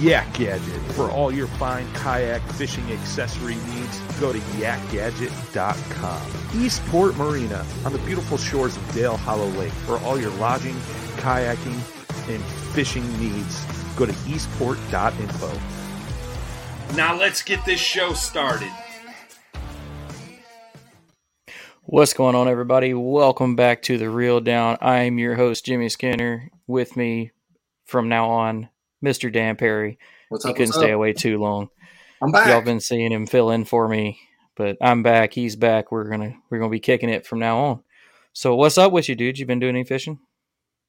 Yak Gadget. For all your fine kayak fishing accessory needs, go to yakgadget.com. Eastport Marina on the beautiful shores of Dale Hollow Lake. For all your lodging, kayaking, and fishing needs, go to eastport.info. Now let's get this show started. What's going on, everybody? Welcome back to the Reel Down. I'm your host, Jimmy Skinner. With me from now on, Mr. Dan Perry. What's he up? couldn't stay up? away too long. I'm back. Y'all been seeing him fill in for me, but I'm back. He's back. We're gonna we're gonna be kicking it from now on. So what's up with you, dude? You been doing any fishing?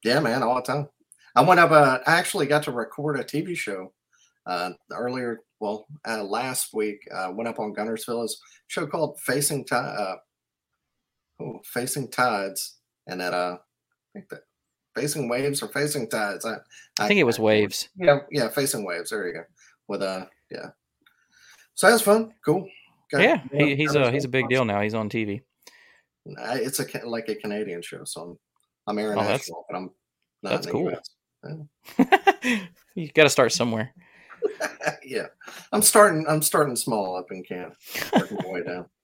yeah, man, all the time. I went up. Uh, I actually got to record a TV show uh, earlier. Well, uh, last week, uh, went up on Guntersville. It's show called Facing Tide. Uh, oh, Facing Tides, and that uh, I think that Facing Waves or Facing Tides. I, I think it was waves. Yeah, yeah, Facing Waves. There you go. With uh, yeah. So that's fun. Cool. Got- Yeah, he, he's a he's a big deal now. He's on TV. I- It's a like a Canadian show, so I'm I'm Oh, international, but I'm not that's cool. US. you got to start somewhere. yeah, I'm starting. I'm starting small up in camp, working my way down.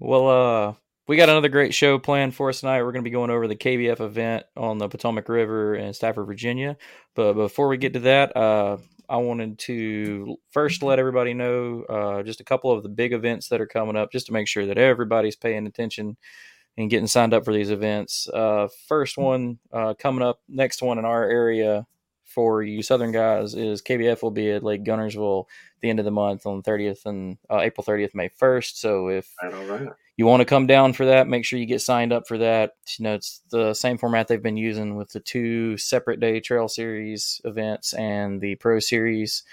Well, uh, we got another great show planned for us tonight. We're going to be going over the KBF event on the Potomac River in Stafford, Virginia. But before we get to that, uh, I wanted to first let everybody know uh, just a couple of the big events that are coming up, just to make sure that everybody's paying attention and getting signed up for these events. Uh, first one uh, coming up, next one in our area for you Southern guys is KBF will be at Lake Guntersville the end of the month on 30th and uh, April 30th, May 1st. So if Right, all right. You want to come down for that, make sure you get signed up for that. You know, it's the same format they've been using with the two separate day trail series events and the pro series.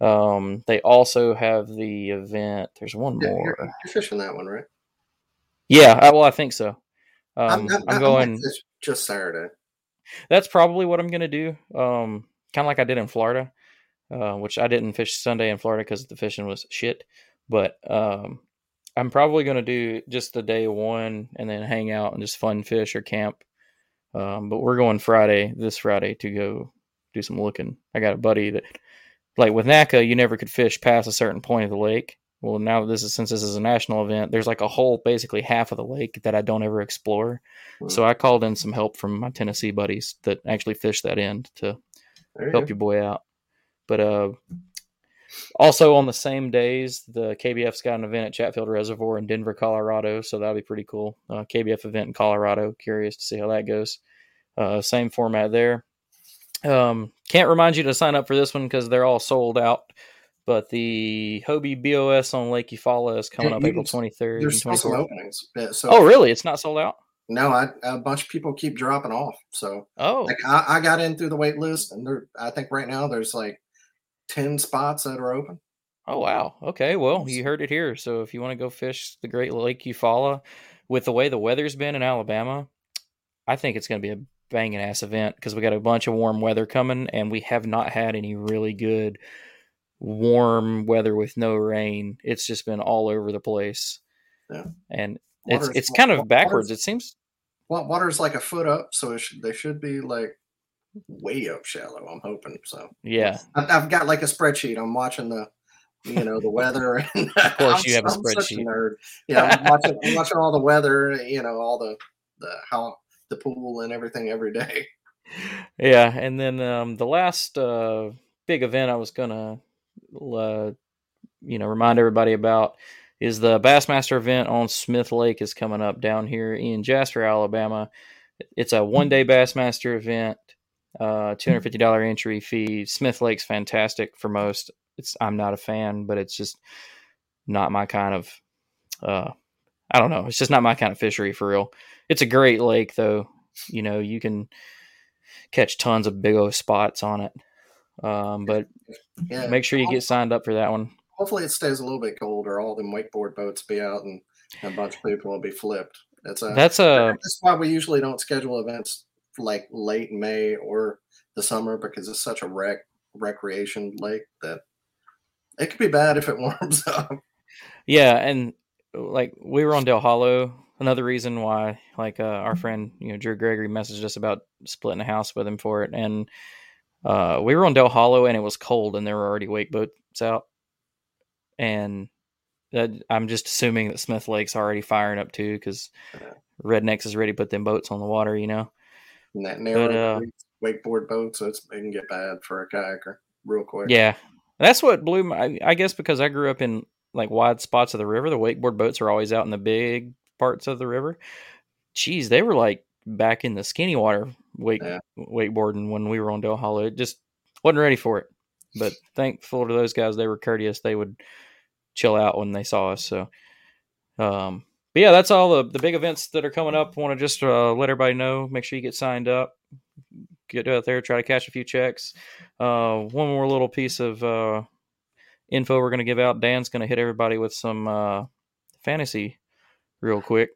Um, they also have the event. There's one Yeah, more. you're, you're fishing that one, right? Yeah, I, well, I think so. Um, I'm, I might going. fish just Saturday. That's probably what I'm going to do. Um, kind of like I did in Florida, uh, which I didn't fish Sunday in Florida because the fishing was shit. But um, I'm probably going to do just the day one and then hang out and just fun fish or camp. Um, but we're going Friday, this Friday, to go do some looking. I got a buddy that, like with NACA, you never could fish past a certain point of the lake. Well, now this is since this is a national event, there's like a whole basically half of the lake that I don't ever explore. So I called in some help from my Tennessee buddies that actually fish that end to There you help go. your boy out. But uh, also on the same days, the KBF's got an event at Chatfield Reservoir in Denver, Colorado. So that'll be pretty cool. Uh, KBF event in Colorado. Curious to see how that goes. Uh, same format there. Um, can't remind you to sign up for this one because they're all sold out. But the Hobie BOS on Lake Eufaula is coming Yeah, up April 23rd There's and still some 24th. openings. So Oh, really? It's not sold out? No, I, a bunch of people keep dropping off. So Oh, like I, I got in through the wait list, and there, I think right now there's like ten spots that are open. oh wow. Okay, well, you heard it here. So if you want to go fish the Great Lake Eufaula, with the way the weather's been in Alabama, I think it's going to be a banging ass event because we got a bunch of warm weather coming, and we have not had any really good warm weather with no rain. It's just been all over the place, Yeah. and it's Water's- it's kind of backwards. It seems. Well, water's like a foot up, so it should, they should be like way up shallow. I'm hoping so. Yeah, I've, got like a spreadsheet. I'm watching the, you know, the weather. And Of course I'm you have a I'm such spreadsheet. nerd. Yeah, I'm watching, I'm watching all the weather. You know, all the the how the pool and everything every day. yeah, and then um, the last uh, big event I was gonna, uh, you know, remind everybody about is the Bassmaster event on Smith Lake is coming up down here in Jasper, Alabama. It's a one day Bassmaster event, uh, two hundred fifty dollar entry fee. Smith Lake's fantastic for most. It's I'm not a fan, but it's just not my kind of. Uh, I don't know. It's just not my kind of fishery for real. It's a great lake though. You know, you can catch tons of big old spots on it. Um, but Yeah, make sure you get signed up for that one. hopefully it stays a little bit colder. All them wakeboard boats be out, and a bunch of people will be flipped. It's a That's a that's why we usually don't schedule events like late May or the summer because it's such a rec recreation lake that it could be bad if it warms up. yeah, and like we were on Dale Hollow. Another reason why, like uh, our friend, you know, Drew Gregory messaged us about splitting a house with him for it, and uh, we were on Dale Hollow and it was cold and there were already wake boats out, and that, I'm just assuming that Smith Lake's already firing up too because Rednecks is ready to put them boats on the water, you know. And that narrow uh, wakeboard boat, so it's, it can get bad for a kayaker real quick. Yeah, that's what blew my. I- I guess because I grew up in like wide spots of the river, the wakeboard boats are always out in the big parts of the river. Geez, they were like back in the skinny water wake Yeah. wakeboarding when we were on Dale Hollow. It just wasn't ready for it. But thankful to those guys, they were courteous. They would chill out when they saw us. So, um, but yeah, that's all the the big events that are coming up. Want to just uh, let everybody know. Make sure you get signed up. Get out there, try to cash a few checks. Uh, one more little piece of uh, info we're going to give out. Dan's going to hit everybody with some uh, fantasy real quick.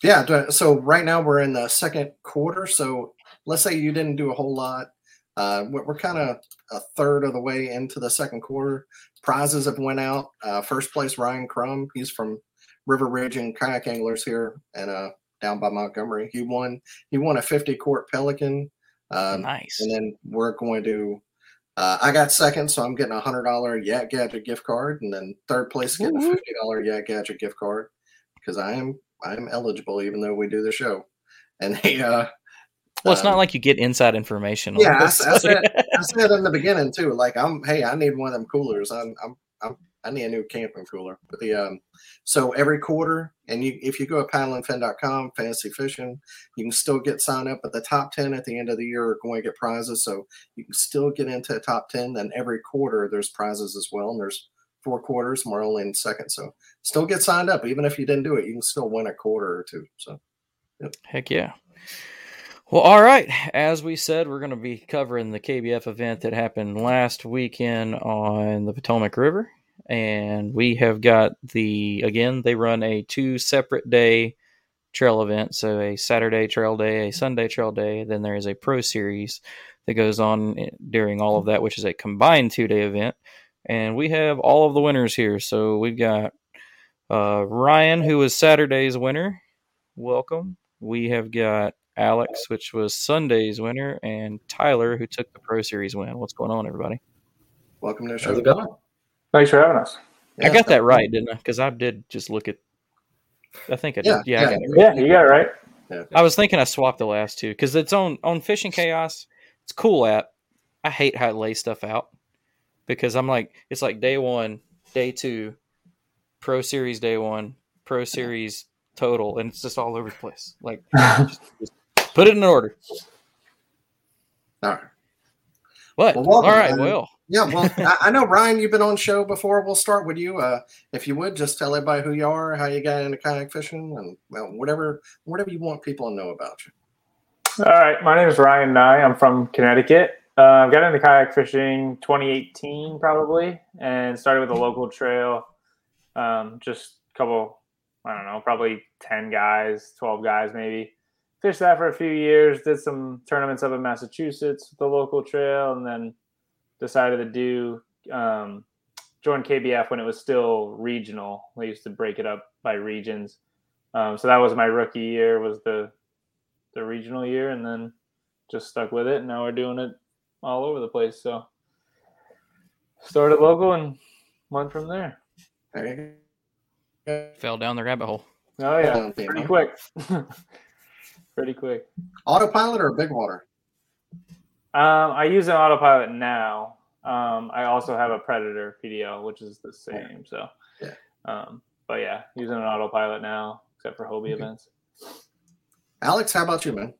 Yeah. So right now we're in the second quarter. So let's say you didn't do a whole lot. Uh, we're kind of a third of the way into the second quarter. Prizes have went out. Uh, first place Ryan Crum. He's from River Ridge and Kayak Anglers here and uh, down by Montgomery. He won. He won a 50 quart Pelican. Um, nice. and then we're going to. Uh, I got second, so I'm getting a hundred dollar Yak Gadget gift card, and then third place getting a Woo-woo. fifty dollar Yak Gadget gift card because I am I am eligible, even though we do the show. And he, uh, well, it's not um, like you get inside information. on yeah, I, I said I said in the beginning too, like I'm hey, I need one of them coolers. I'm I'm, I'm I need a new camping cooler. But the um, so every quarter, and you if you go to paddleandfin.com, fantasy fishing, you can still get signed up. But the top ten at the end of the year are going to get prizes, so you can still get into the top ten. Then every quarter there's prizes as well, and there's four quarters, and we're only in second, so still get signed up. Even if you didn't do it, you can still win a quarter or two. So Heck yeah. Well, all right. As we said, we're going to be covering the KBF event that happened last weekend on the Potomac River. And we have got the, again, they run a two separate day trail event. So a Saturday trail day, a Sunday trail day. Then there is a pro series that goes on during all of that, which is a combined two day event. And we have all of the winners here. So we've got uh, Ryan, who was Saturday's winner. Welcome. We have got Alex, which was Sunday's winner, and Tyler, who took the Pro Series win. What's going on, everybody? welcome to the show. How's it going? Thanks for having us. I got that right, didn't I? Because I did just look at. I think I did. Yeah, Yeah, I yeah. it. Right. Yeah, you got it right. I was thinking I swapped the last two because it's on on Fishing Chaos. It's a cool app. I hate how it lays stuff out because I'm like it's like day one, day two, Pro Series day one, Pro Series total, and it's just all over the place. Like just, just put it in order. All right. But Well, all right, well, Yeah, well, I, I, know Ryan, you've been on show before. We'll start with you. Uh, if you would, just tell everybody who you are, how you got into kayak fishing, and well, whatever whatever you want people to know about you. All right, my name is Ryan Nye. I'm from Connecticut. Uh, I got into kayak fishing 2018 probably, and started with a local trail. Um, just a couple, I don't know, probably 10 guys, 12 guys maybe. Fished that for a few years. Did some tournaments up in Massachusetts, the local trail, and then decided to do um, join KBF when it was still regional. They used to break it up by regions. Um, so that was my rookie year was the the regional year, and then just stuck with it. And now we're doing it all over the place. So started local and went from there. Fell down the rabbit hole. Oh yeah, pretty quick. pretty quick. Autopilot or big water? Um, I use an autopilot now. Um, I also have a Predator PDL, which is the same. So, yeah. Um, but yeah, using an autopilot now, except for Hobie okay. events. Alex, how about you, man?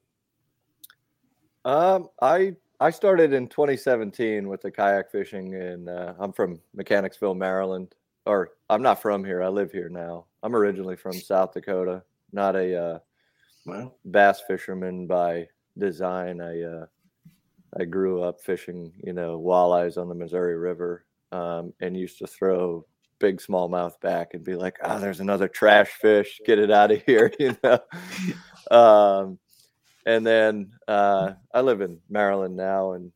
Um, I I started in 2017 with the kayak fishing, and uh, I'm from Mechanicsville, Maryland. Or I'm not from here. I live here now. I'm originally from South Dakota. Not a uh, well. bass fisherman by design. I uh, I grew up fishing, you know, walleyes on the Missouri River, um, and used to throw big smallmouth back and be like, "Oh, there's another trash fish. Get it out of here," you know. um, and then uh, I live in Maryland now, and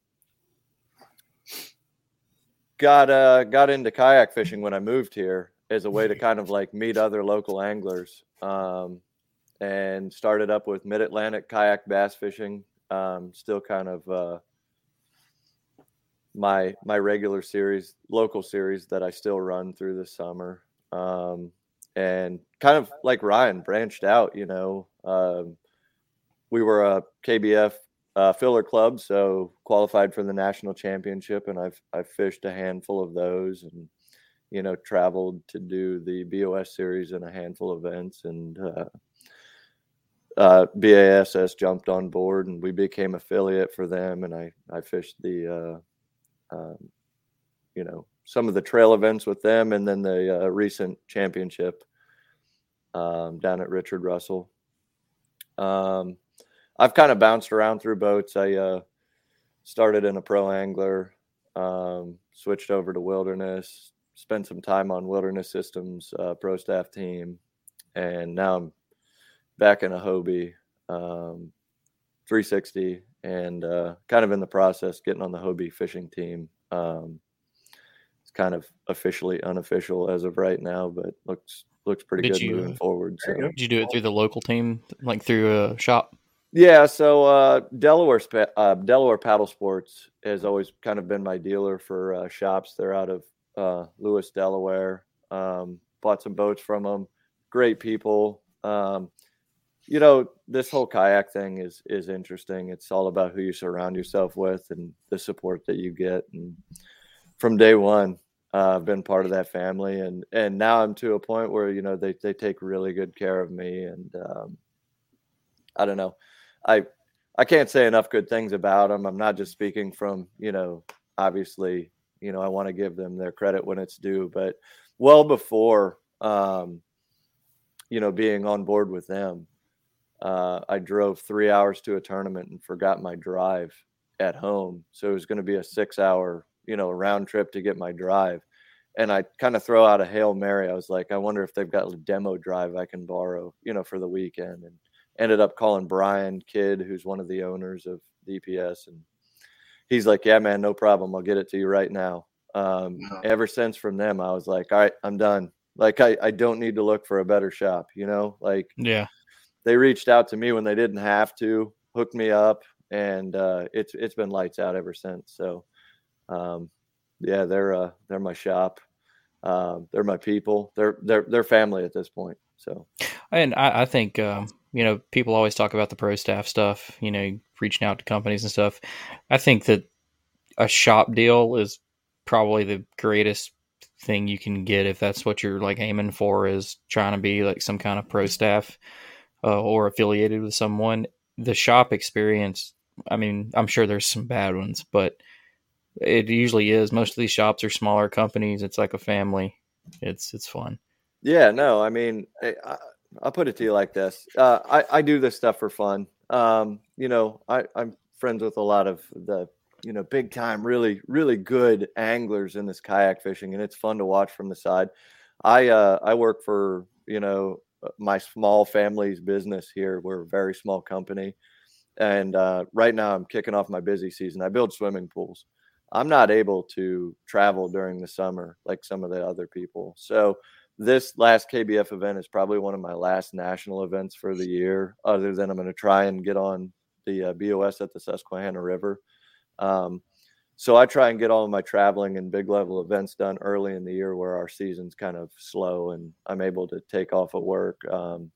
got uh, got into kayak fishing when I moved here as a way to kind of like meet other local anglers. Um, and started up with Mid Atlantic kayak bass fishing um, still kind of uh, my my regular series, local series that I still run through the summer, um, and kind of like Ryan branched out. You know, um, we were a KBF uh, filler club, so qualified for the national championship, and I've I've fished a handful of those, and you know, traveled to do the BOS series in a handful of events, and uh, uh, BASS jumped on board and we became affiliate for them. And I, I fished the, uh, um, you know, some of the trail events with them and then the uh, recent championship um, down at Richard Russell. Um, I've kind of bounced around through boats. I uh, started in a pro angler, um, switched over to wilderness, spent some time on wilderness systems uh, pro staff team, and now I'm back in a Hobie um, 360 and uh, kind of in the process getting on the Hobie fishing team. Um, it's kind of officially unofficial as of right now, but looks looks pretty did good you, moving forward. So. Did you do it through the local team, like through a shop? Yeah, so uh, Delaware uh, Delaware Paddle Sports has always kind of been my dealer for uh, shops. They're out of uh, Lewes, Delaware. Um, bought some boats from them. Great people. Um, you know this whole kayak thing is is interesting. It's all about who you surround yourself with and the support that you get. And from day one uh, i've been part of that family. And and now i'm to a point where you know they, they take really good care of me. And um, i don't know. I i can't say enough good things about them i'm not just speaking from you know obviously you know i want to give them their credit when it's due. But well before um, you know being on board with them uh, I drove three hours to a tournament and forgot my drive at home. So it was going to be a six hour, you know, round trip to get my drive. And I kind of throw out a Hail Mary. I was like, I wonder if they've got a demo drive I can borrow, you know, for the weekend. And ended up calling Brian Kidd, who's one of the owners of DPS. And he's like, Yeah, man, no problem. I'll get it to you right now. Um, Ever since from them, I was like, All right, I'm done. Like, I, I don't need to look for a better shop, you know? Like, yeah they reached out to me when they didn't have to, hooked me up, and uh, it's it's been lights out ever since. So, um, yeah, they're uh, they're my shop. Uh, they're my people. They're they're they're family at this point. So, and I, I think um, you know people always talk about the pro staff stuff. You know, reaching out to companies and stuff. I think that a shop deal is probably the greatest thing you can get if that's what you're like aiming for is trying to be like some kind of pro staff uh, or affiliated with someone, the shop experience. I mean, I'm sure there's some bad ones, but it usually is. Most of these shops are smaller companies. It's like a family. It's it's fun. Yeah, no, I mean, I, I, I'll put it to you like this: uh, I I do this stuff for fun. Um, you know, I I'm friends with a lot of the you know big time, really really good anglers in this kayak fishing, and it's fun to watch from the side. I uh, I work for you know my small family's business here. We're a very small company, and uh, right now I'm kicking off my busy season. I build swimming pools. I'm not able to travel during the summer like some of the other people. So this last KBF event is probably one of my last national events for the year. Other than I'm going to try and get on the uh, BOS at the Susquehanna River. Um, so I try and get all of my traveling and big level events done early in the year where our season's kind of slow and I'm able to take off of work. Um,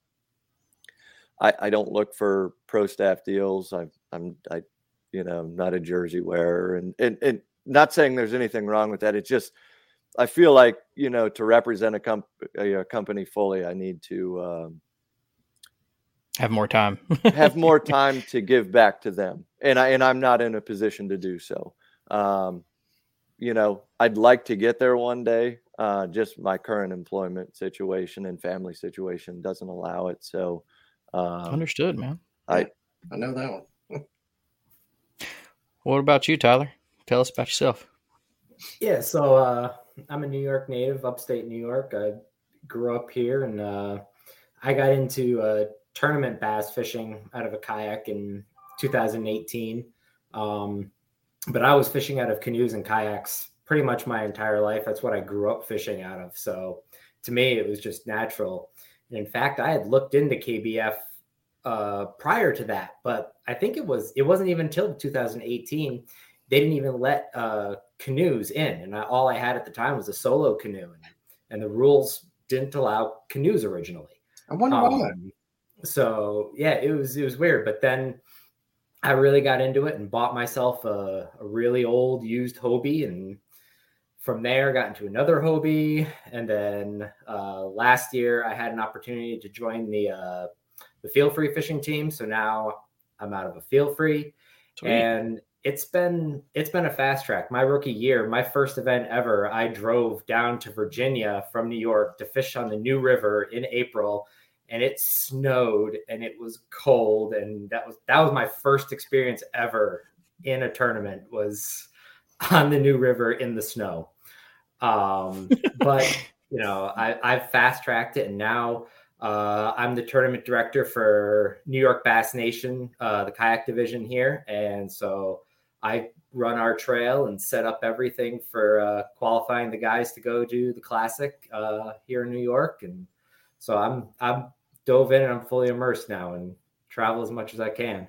I, I, don't look for pro staff deals. I, I'm, I, you know, not a jersey wearer and, and, and not saying there's anything wrong with that. It's just, I feel like, you know, to represent a, comp- a company fully, I need to, um, have more time have more time to give back to them and i and i'm not in a position to do so um, you know, I'd like to get there one day. Uh, just my current employment situation and family situation doesn't allow it. So, um, understood, man. I I know that one. what about you, Tyler? Tell us about yourself. Yeah, so uh, I'm a New York native, upstate New York. I grew up here, and uh, I got into uh, tournament bass fishing out of a kayak in 2018. Um, but I was fishing out of canoes and kayaks pretty much my entire life. That's what I grew up fishing out of. So to me, it was just natural. And in fact, I had looked into KBF uh, prior to that, but I think it was it wasn't even until 2018 they didn't even let uh, canoes in, and I, all I had at the time was a solo canoe, and, and the rules didn't allow canoes originally. I wonder um, why. So yeah, it was it was weird, but then I really got into it and bought myself a, a really old used Hobie. And from there, got into another Hobie. And then uh, last year, I had an opportunity to join the uh, the Feel Free fishing team. So now I'm out of a Feel Free, Sweet. and it's been it's been a fast track. My rookie year, my first event ever, I drove down to Virginia from New York to fish on the New River in April and it snowed and it was cold and that was that was my first experience ever in a tournament was on the new river in the snow. Um, but you know I, i've fast tracked it and now uh, i'm the tournament director for new york bass nation uh, the kayak division here and so i run our trail and set up everything for uh, qualifying the guys to go do the classic uh, here in new york and so i'm i'm dove in and I'm fully immersed now and travel as much as I can.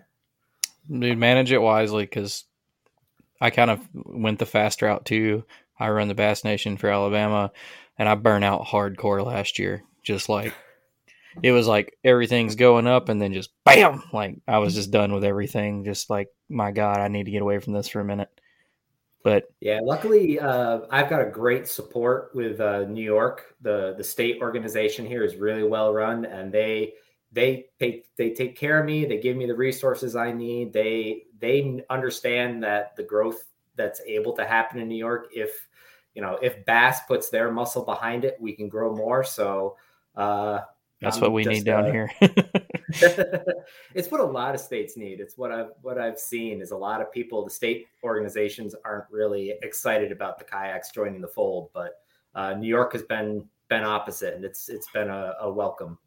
Dude, manage it wisely because I kind of went the fast route too. I run the Bass Nation for Alabama and I burn out hardcore last year. Just like it was like everything's going up and then just bam, like I was just done with everything. Just like, my God, I need to get away from this for a minute. But yeah, luckily uh, I've got a great support with uh, New York. the The state organization here is really well run, and they they they they take care of me. They give me the resources I need. They they understand that the growth that's able to happen in New York, if you know, if Bass puts their muscle behind it, we can grow more. So uh, that's I'm what we need down uh, here. it's what a lot of states need. It's what I've what I've seen is a lot of people. The state organizations aren't really excited about the kayaks joining the fold, but uh, New York has been been opposite, and it's it's been a, a welcome.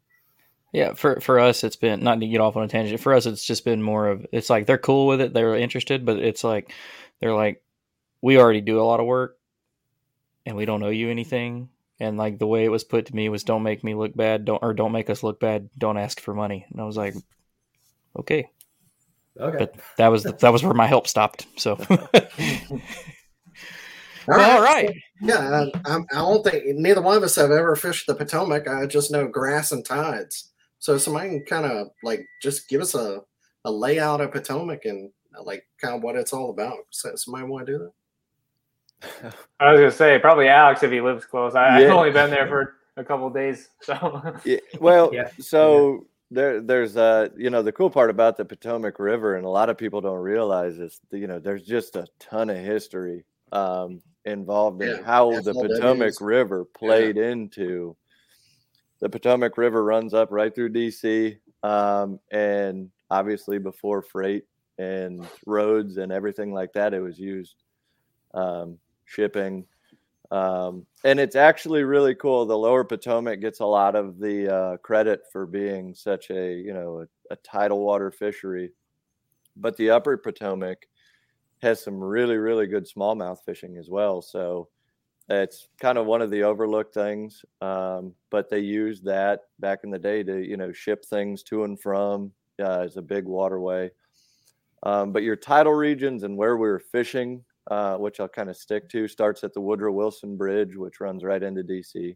Yeah, for for us, it's been not to get off on a tangent. For us, it's just been more of it's like they're cool with it, they're interested, but it's like they're like we already do a lot of work, and we don't owe you anything and like the way it was put to me was don't make me look bad don't or don't make us look bad don't ask for money. And i was like okay. Okay. But that was that was where my help stopped so. All, right. all right. Yeah I, I don't think neither one of us have ever fished the potomac. I just know grass and tides. So somebody can kind of like just give us a, a layout of potomac and like kind of what it's all about so somebody want to do that I was gonna say probably Alex if he lives close. I, have only been there for a couple days, so yeah. Well, yeah. so yeah. there, there's uh, you know, the cool part about the Potomac River, and a lot of people don't realize is, you know, there's just a ton of history um, involved in Yeah, how the Potomac River played into the Potomac River runs up right through DC, um, and obviously before freight and roads and everything like that, it was used um, shipping. Um, and it's actually really cool. The Lower Potomac gets a lot of the uh, credit for being such a you know a, a tidal water fishery, but the Upper Potomac has some really really good smallmouth fishing as well. So it's kind of one of the overlooked things, um, but they used that back in the day to you know ship things to and from uh, as a big waterway. Um, but your tidal regions and where we were fishing, uh, which I'll kind of stick to, starts at the Woodrow Wilson Bridge, which runs right into DC.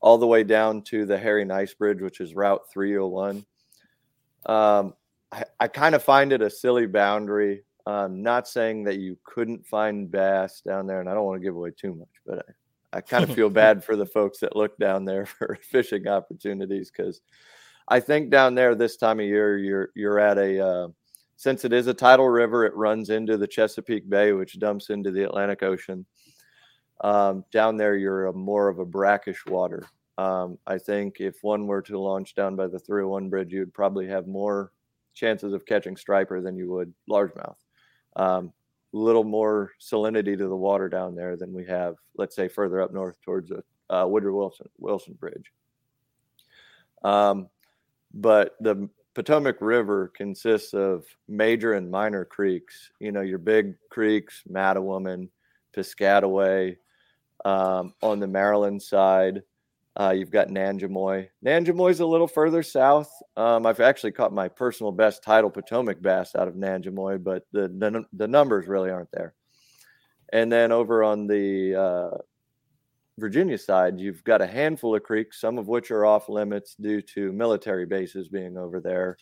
All the way down to the Harry Nice Bridge, which is Route 301. Um, I, I kind of find it a silly boundary. I'm not saying that you couldn't find bass down there, and I don't want to give away too much, but I, I kind of feel bad for the folks that look down there for fishing opportunities because I think down there this time of year you're you're at a uh, since it is a tidal river, it runs into the Chesapeake Bay, which dumps into the Atlantic Ocean um, down there you're more of a brackish water. Um, I think if one were to launch down by the 301 bridge, you'd probably have more chances of catching striper than you would largemouth. Um, a little more salinity to the water down there than we have, let's say, further up north towards the uh, Woodrow Wilson Wilson Bridge. Um, but the Potomac River consists of major and minor creeks. You know, your big creeks, Mattawoman, Piscataway, um, on the Maryland side, uh, you've got Nanjemoy. Nanjemoy's a little further south. Um, I've actually caught my personal best tidal Potomac bass out of Nanjemoy, but the, the the numbers really aren't there. And then over on the uh, Virginia side, you've got a handful of creeks, some of which are off limits due to military bases being over there.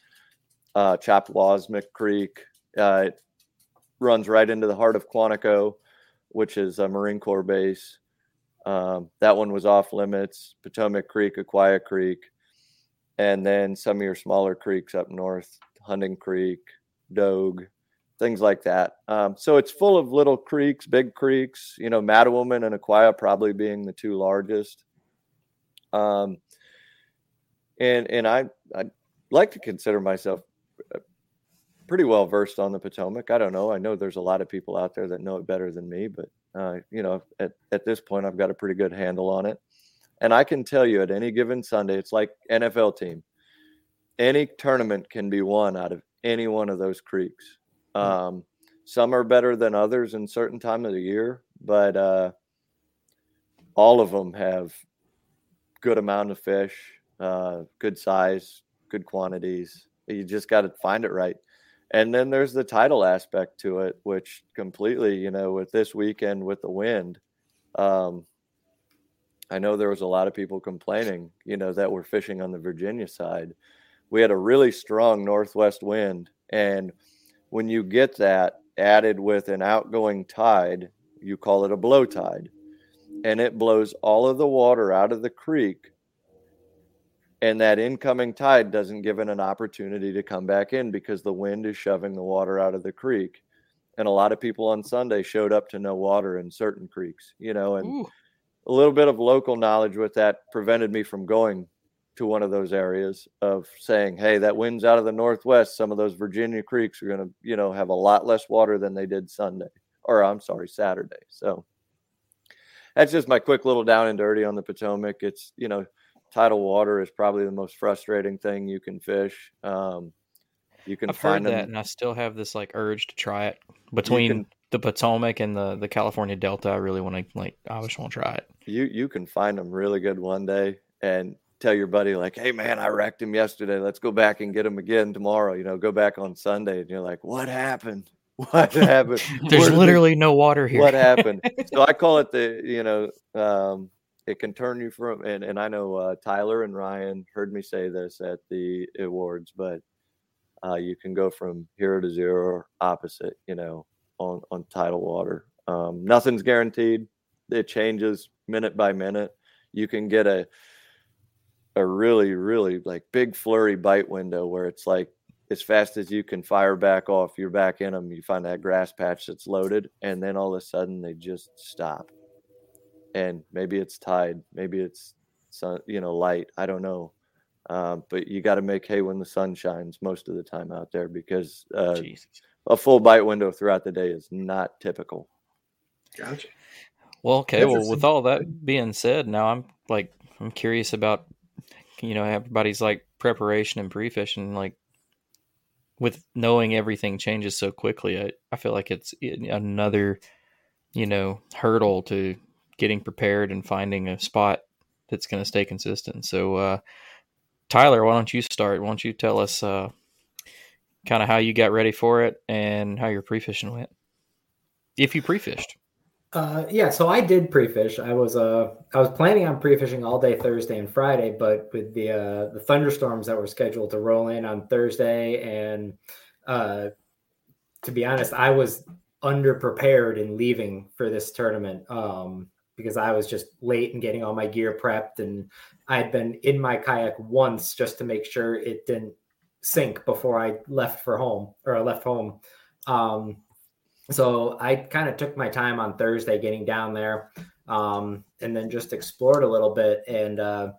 Uh, Chopawamsic Creek uh, it runs right into the heart of Quantico, which is a Marine Corps base. Um, that one was off limits. Potomac Creek, Aquia Creek, and then some of your smaller creeks up north, Hunting Creek, Dogue, things like that. Um, so it's full of little creeks, big creeks. You know, Mattawoman and Aquia probably being the two largest. Um, and and I I like to consider myself uh, pretty well versed on the Potomac. I don't know. I know there's a lot of people out there that know it better than me, but uh, you know, at, at this point, I've got a pretty good handle on it. And I can tell you at any given Sunday, it's like NFL team. Any tournament can be won out of any one of those creeks. Um, some are better than others in certain time of the year, but uh, all of them have good amount of fish, uh, good size, good quantities. You just got to find it right. And then there's the tidal aspect to it, which completely, you know, with this weekend with the wind, um, I know there was a lot of people complaining, you know, that we're fishing on the Virginia side. We had a really strong northwest wind. And when you get that added with an outgoing tide, you call it a blow tide. And it blows all of the water out of the creek and that incoming tide doesn't give it an opportunity to come back in because the wind is shoving the water out of the creek. And a lot of people on sunday showed up to no water in certain creeks you know and Ooh. a little bit of local knowledge with that prevented me from going to one of those areas of saying hey that wind's out of the northwest. Some of those virginia creeks are going to you know have a lot less water than they did sunday or i'm sorry saturday. So that's just my quick little down and dirty on the potomac. It's you know tidal water is probably the most frustrating thing you can fish. Um, you can I've heard find that, them. and I still have this like urge to try it between can- the Potomac and the the California Delta. I really want to like. I just want to try it. You you can find them really good one day and tell your buddy like, "Hey man, I wrecked him yesterday. Let's go back and get him again tomorrow." You know, go back on Sunday, and you're like, "What happened?" what happened? There's Where literally no water here. What happened? so I call it the you know um, it can turn you from and and I know uh, Tyler and Ryan heard me say this at the awards, but uh, you can go from hero to zero opposite, you know, on on tidal water. Um, nothing's guaranteed. It changes minute by minute. You can get a a really really like big flurry bite window where it's like as fast as you can fire back off, you're back in them. You find that grass patch that's loaded, and then all of a sudden they just stop. And maybe it's tide, maybe it's sun, you know, light. I don't know. Um, but you got to make hay when the sun shines most of the time out there because uh, a full bite window throughout the day is not typical. Gotcha. Well, okay. Well, with all that being said, now I'm like I'm curious about you know everybody's like preparation and pre-fishing like with knowing everything changes so quickly I, I feel like it's another you know hurdle to getting prepared and finding a spot that's going to stay consistent. So uh tyler why don't you start? Why don't you tell us uh kind of how you got ready for it and how your pre-fishing went? If you pre-fished. Uh, yeah, so I did pre-fish. I was uh I was planning on pre-fishing all day Thursday and Friday, but with the uh the thunderstorms that were scheduled to roll in on Thursday and uh to be honest, I was underprepared in leaving for this tournament. Um because I was just late in getting all my gear prepped and I had been in my kayak once just to make sure it didn't sink before I left for home or I left home. Um so I kind of took my time on Thursday getting down there um, and then just explored a little bit. And uh,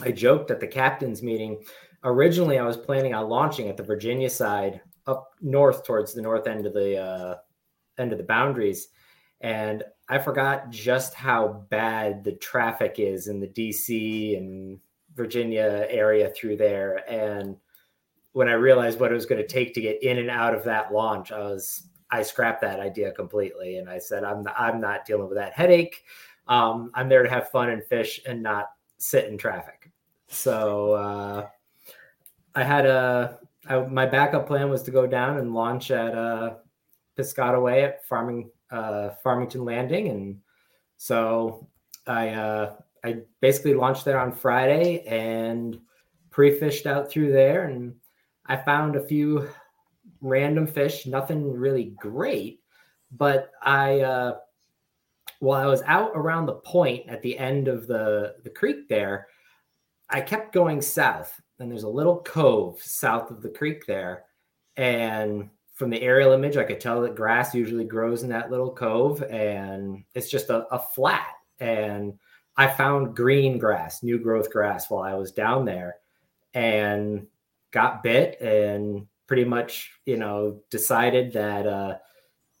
I joked at the captain's meeting. Originally, I was planning on launching at the Virginia side up north towards the north end of the uh, end of the boundaries. And I forgot just how bad the traffic is in the DC and Virginia area through there. And when I realized what it was going to take to get in and out of that launch, I was I scrapped that idea completely, and I said, "I'm I'm not dealing with that headache. Um, I'm there to have fun and fish, and not sit in traffic." So uh, I had a I, my backup plan was to go down and launch at uh, Piscataway at Farming uh, Farmington Landing, and so I uh, I basically launched there on Friday and pre-fished out through there, and I found a few random fish, nothing really great. But I, uh, while I was out around the point at the end of the, the creek there, I kept going south. And there's a little cove south of the creek there. And from the aerial image, I could tell that grass usually grows in that little cove. And it's just a, a flat. And I found green grass, new growth grass while I was down there and got bit and pretty much, you know, decided that uh,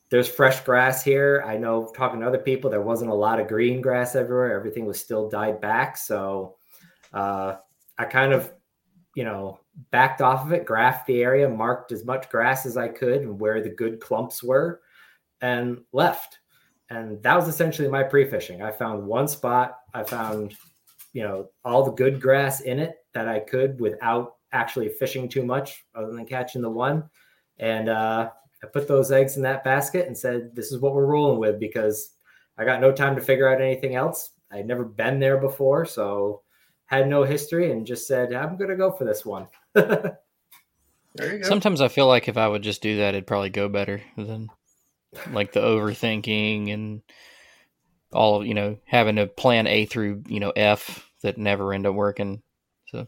there's fresh grass here. I know talking to other people, there wasn't a lot of green grass everywhere. Everything was still died back. So uh, I kind of, you know, backed off of it, graphed the area, marked as much grass as I could and where the good clumps were, and left. And that was essentially my pre fishing. I found one spot. I found, you know, all the good grass in it that I could without actually fishing too much other than catching the one. And uh, I put those eggs in that basket and said, this is what we're rolling with because I got no time to figure out anything else. I'd never been there before. So had no history and just said, I'm going to go for this one. there you go. Sometimes I feel like if I would just do that, it'd probably go better than like the overthinking and all of, you know, having to plan A through, you know, F that never end up working. So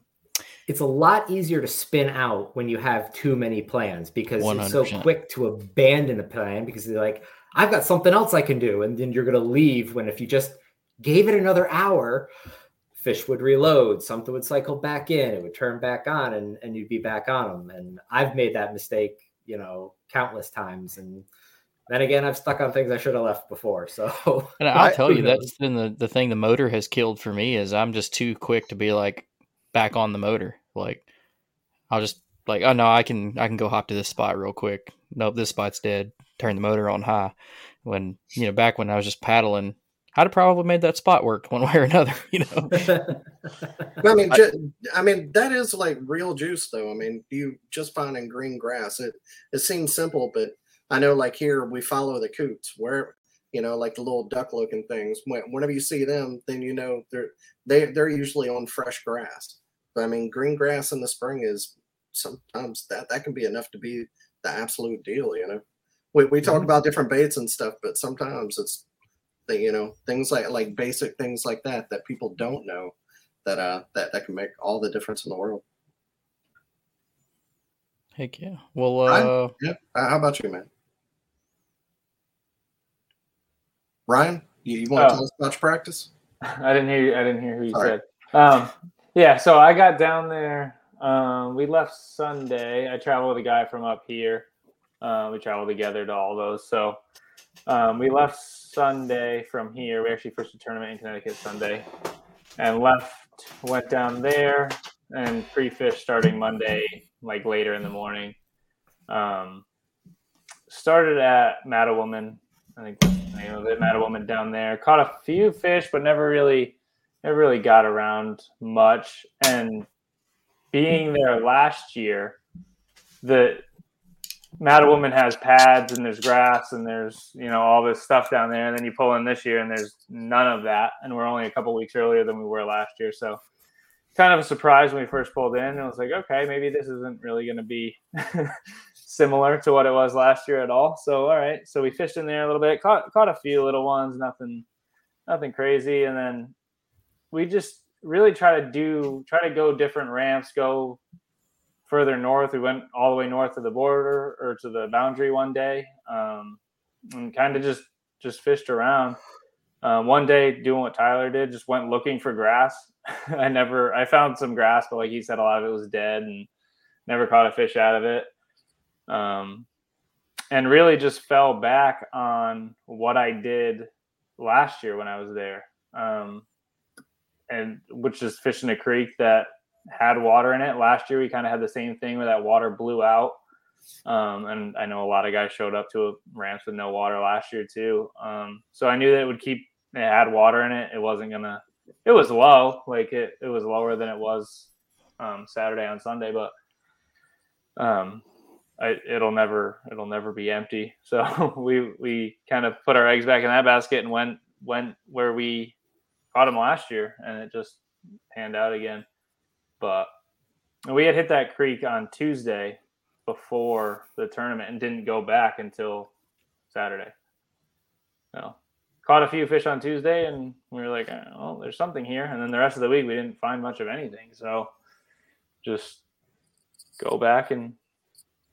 it's a lot easier to spin out when you have too many plans because 100%. it's so quick to abandon a plan because you're like, I've got something else I can do. And then you're going to leave when if you just gave it another hour, fish would reload, something would cycle back in, it would turn back on, and, and you'd be back on them. And I've made that mistake, you know, countless times. And then again, I've stuck on things I should have left before. So, and I'll tell you, that's been the, the thing the motor has killed for me is I'm just too quick to be like back on the motor. Like, I'll just like, oh no, I can I can go hop to this spot real quick. Nope, this spot's dead. Turn the motor on high. When you know, back when I was just paddling, I'd have probably made that spot work one way or another. You know. I mean, just, I mean that is like real juice, though. I mean, you just finding green grass. It it seems simple, but I know like here we follow the coots where you know like the little duck looking things. When, whenever you see them, then you know they're they they're usually on fresh grass. But I mean, green grass in the spring is sometimes that that can be enough to be the absolute deal. You know, we we talk mm-hmm. about different baits and stuff, but sometimes it's the you know things like like basic things like that that people don't know that uh that that can make all the difference in the world. Heck yeah. Well, Ryan? uh, Yeah. Uh, How about you, man? Ryan, you, you want to Oh. tell us about your practice? I didn't hear. You i didn't hear who you Sorry. said. Um, yeah, so I got down there. Um, we left Sunday. I traveled with a guy from up here. Uh, we traveled together to all those. So um, we left Sunday from here. We actually fished a tournament in Connecticut Sunday, and left. Went down there and pre-fish starting Monday, like later in the morning. Um, started at Mattawoman. I think that's the name of it. Mattawoman down there. Caught a few fish, but never really, never really got around much. And being there last year, the Mattawoman has pads and there's grass and there's you know all this stuff down there. And then you pull in this year and there's none of that. And we're only a couple weeks earlier than we were last year, so kind of a surprise when we first pulled in. And I was like, okay, maybe this isn't really going to be similar to what it was last year at all. So all right, so we fished in there a little bit, caught caught a few little ones, nothing nothing crazy, and then we just really try to do try to go different ramps, go further north. We went all the way north of the border or to the boundary one day, um, and kind of just just fished around. Um, one day, doing what Tyler did, just went looking for grass. I never, I found some grass, but like he said, a lot of it was dead, and never caught a fish out of it. Um, and really just fell back on what I did last year when I was there, um, and which is fishing a creek that had water in it. Last year we kind of had the same thing where that water blew out. Um, and I know a lot of guys showed up to ramps with no water last year too. Um, so I knew that it would keep it had water in it. It wasn't gonna. It was low, like it. It was lower than it was um, Saturday on Sunday, but um, I, it'll never it'll never be empty. So we we kind of put our eggs back in that basket and went went where we caught them last year, and it just panned out again. But we had hit that creek on Tuesday before the tournament and didn't go back until Saturday. No, caught a few fish on Tuesday, and we were like, "Oh, there's something here." And then the rest of the week, we didn't find much of anything. So just go back and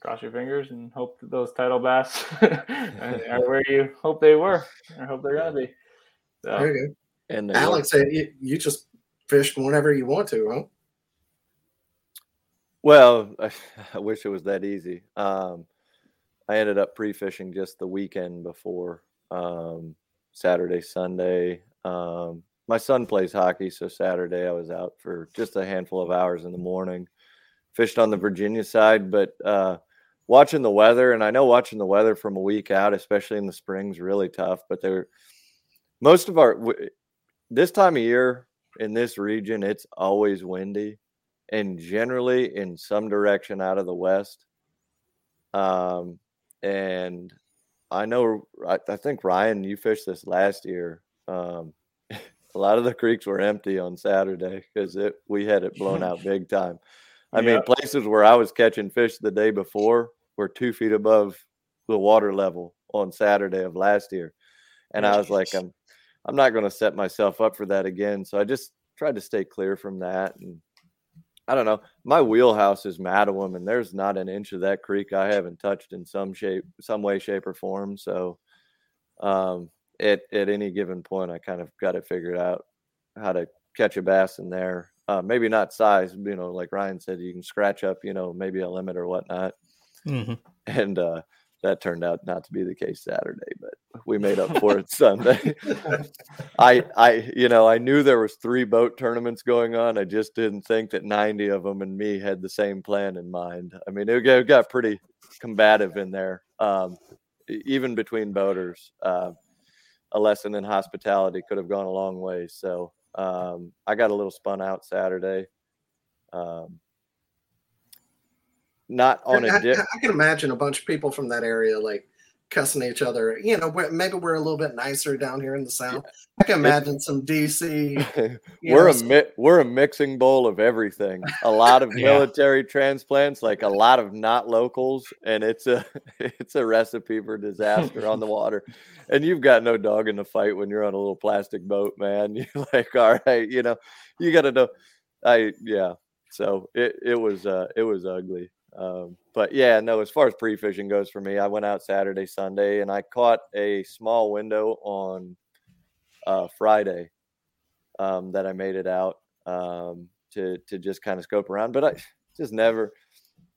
cross your fingers and hope that those tidal bass are where you hope they were or hope they're gonna be. So, There you And go. they Alex said you, you just fish whenever you want to, huh? Well, I, I wish it was that easy. Um, I ended up pre-fishing just the weekend before um, Saturday, Sunday. Um, my son plays hockey, so Saturday I was out for just a handful of hours in the morning. Fished on the Virginia side, but uh, watching the weather, and I know watching the weather from a week out, especially in the spring, is really tough. But they were most of our this time of year in this region, it's always windy and generally in some direction out of the west. Um, and I know, I, I think Ryan, you fished this last year. Um, a lot of the creeks were empty on Saturday because it we had it blown out big time. I mean, places where I was catching fish the day before were two feet above the water level on Saturday of last year, and I was like, I'm, I'm not going to set myself up for that again. So I just tried to stay clear from that and I don't know. My wheelhouse is Mattawoman, and there's not an inch of that creek I haven't touched in some shape, some way, shape, or form. So, um, at at any given point, I kind of got it figured out how to catch a bass in there. Uh, maybe not size, you know, like Ryan said, you can scratch up, you know, maybe a limit or whatnot. Mm-hmm. And uh, that turned out not to be the case Saturday, but we made up for it Sunday. I, I, you know, I knew there was three boat tournaments going on. I just didn't think that 90 of them and me had the same plan in mind. I mean, it got, it got pretty combative in there, um, even between boaters. Uh, a lesson in hospitality could have gone a long way. So um, I got a little spun out Saturday. Um, not on I, a dip. I can imagine a bunch of people from that area like cussing each other. You know, we're, maybe we're a little bit nicer down here in the south. I can imagine some DC. we're know, a mi- we're a mixing bowl of everything. A lot of Yeah. military transplants, like a lot of not locals, and it's a it's a recipe for disaster on the water. And you've got no dog in the fight when you're on a little plastic boat, man. You're like, all right, you know, you got to know. I yeah. So it it was uh it was ugly. Um, but yeah, no. As far as pre fishing goes for me, I went out Saturday, Sunday, and I caught a small window on uh, Friday um, that I made it out um, to to just kind of scope around. But I just never.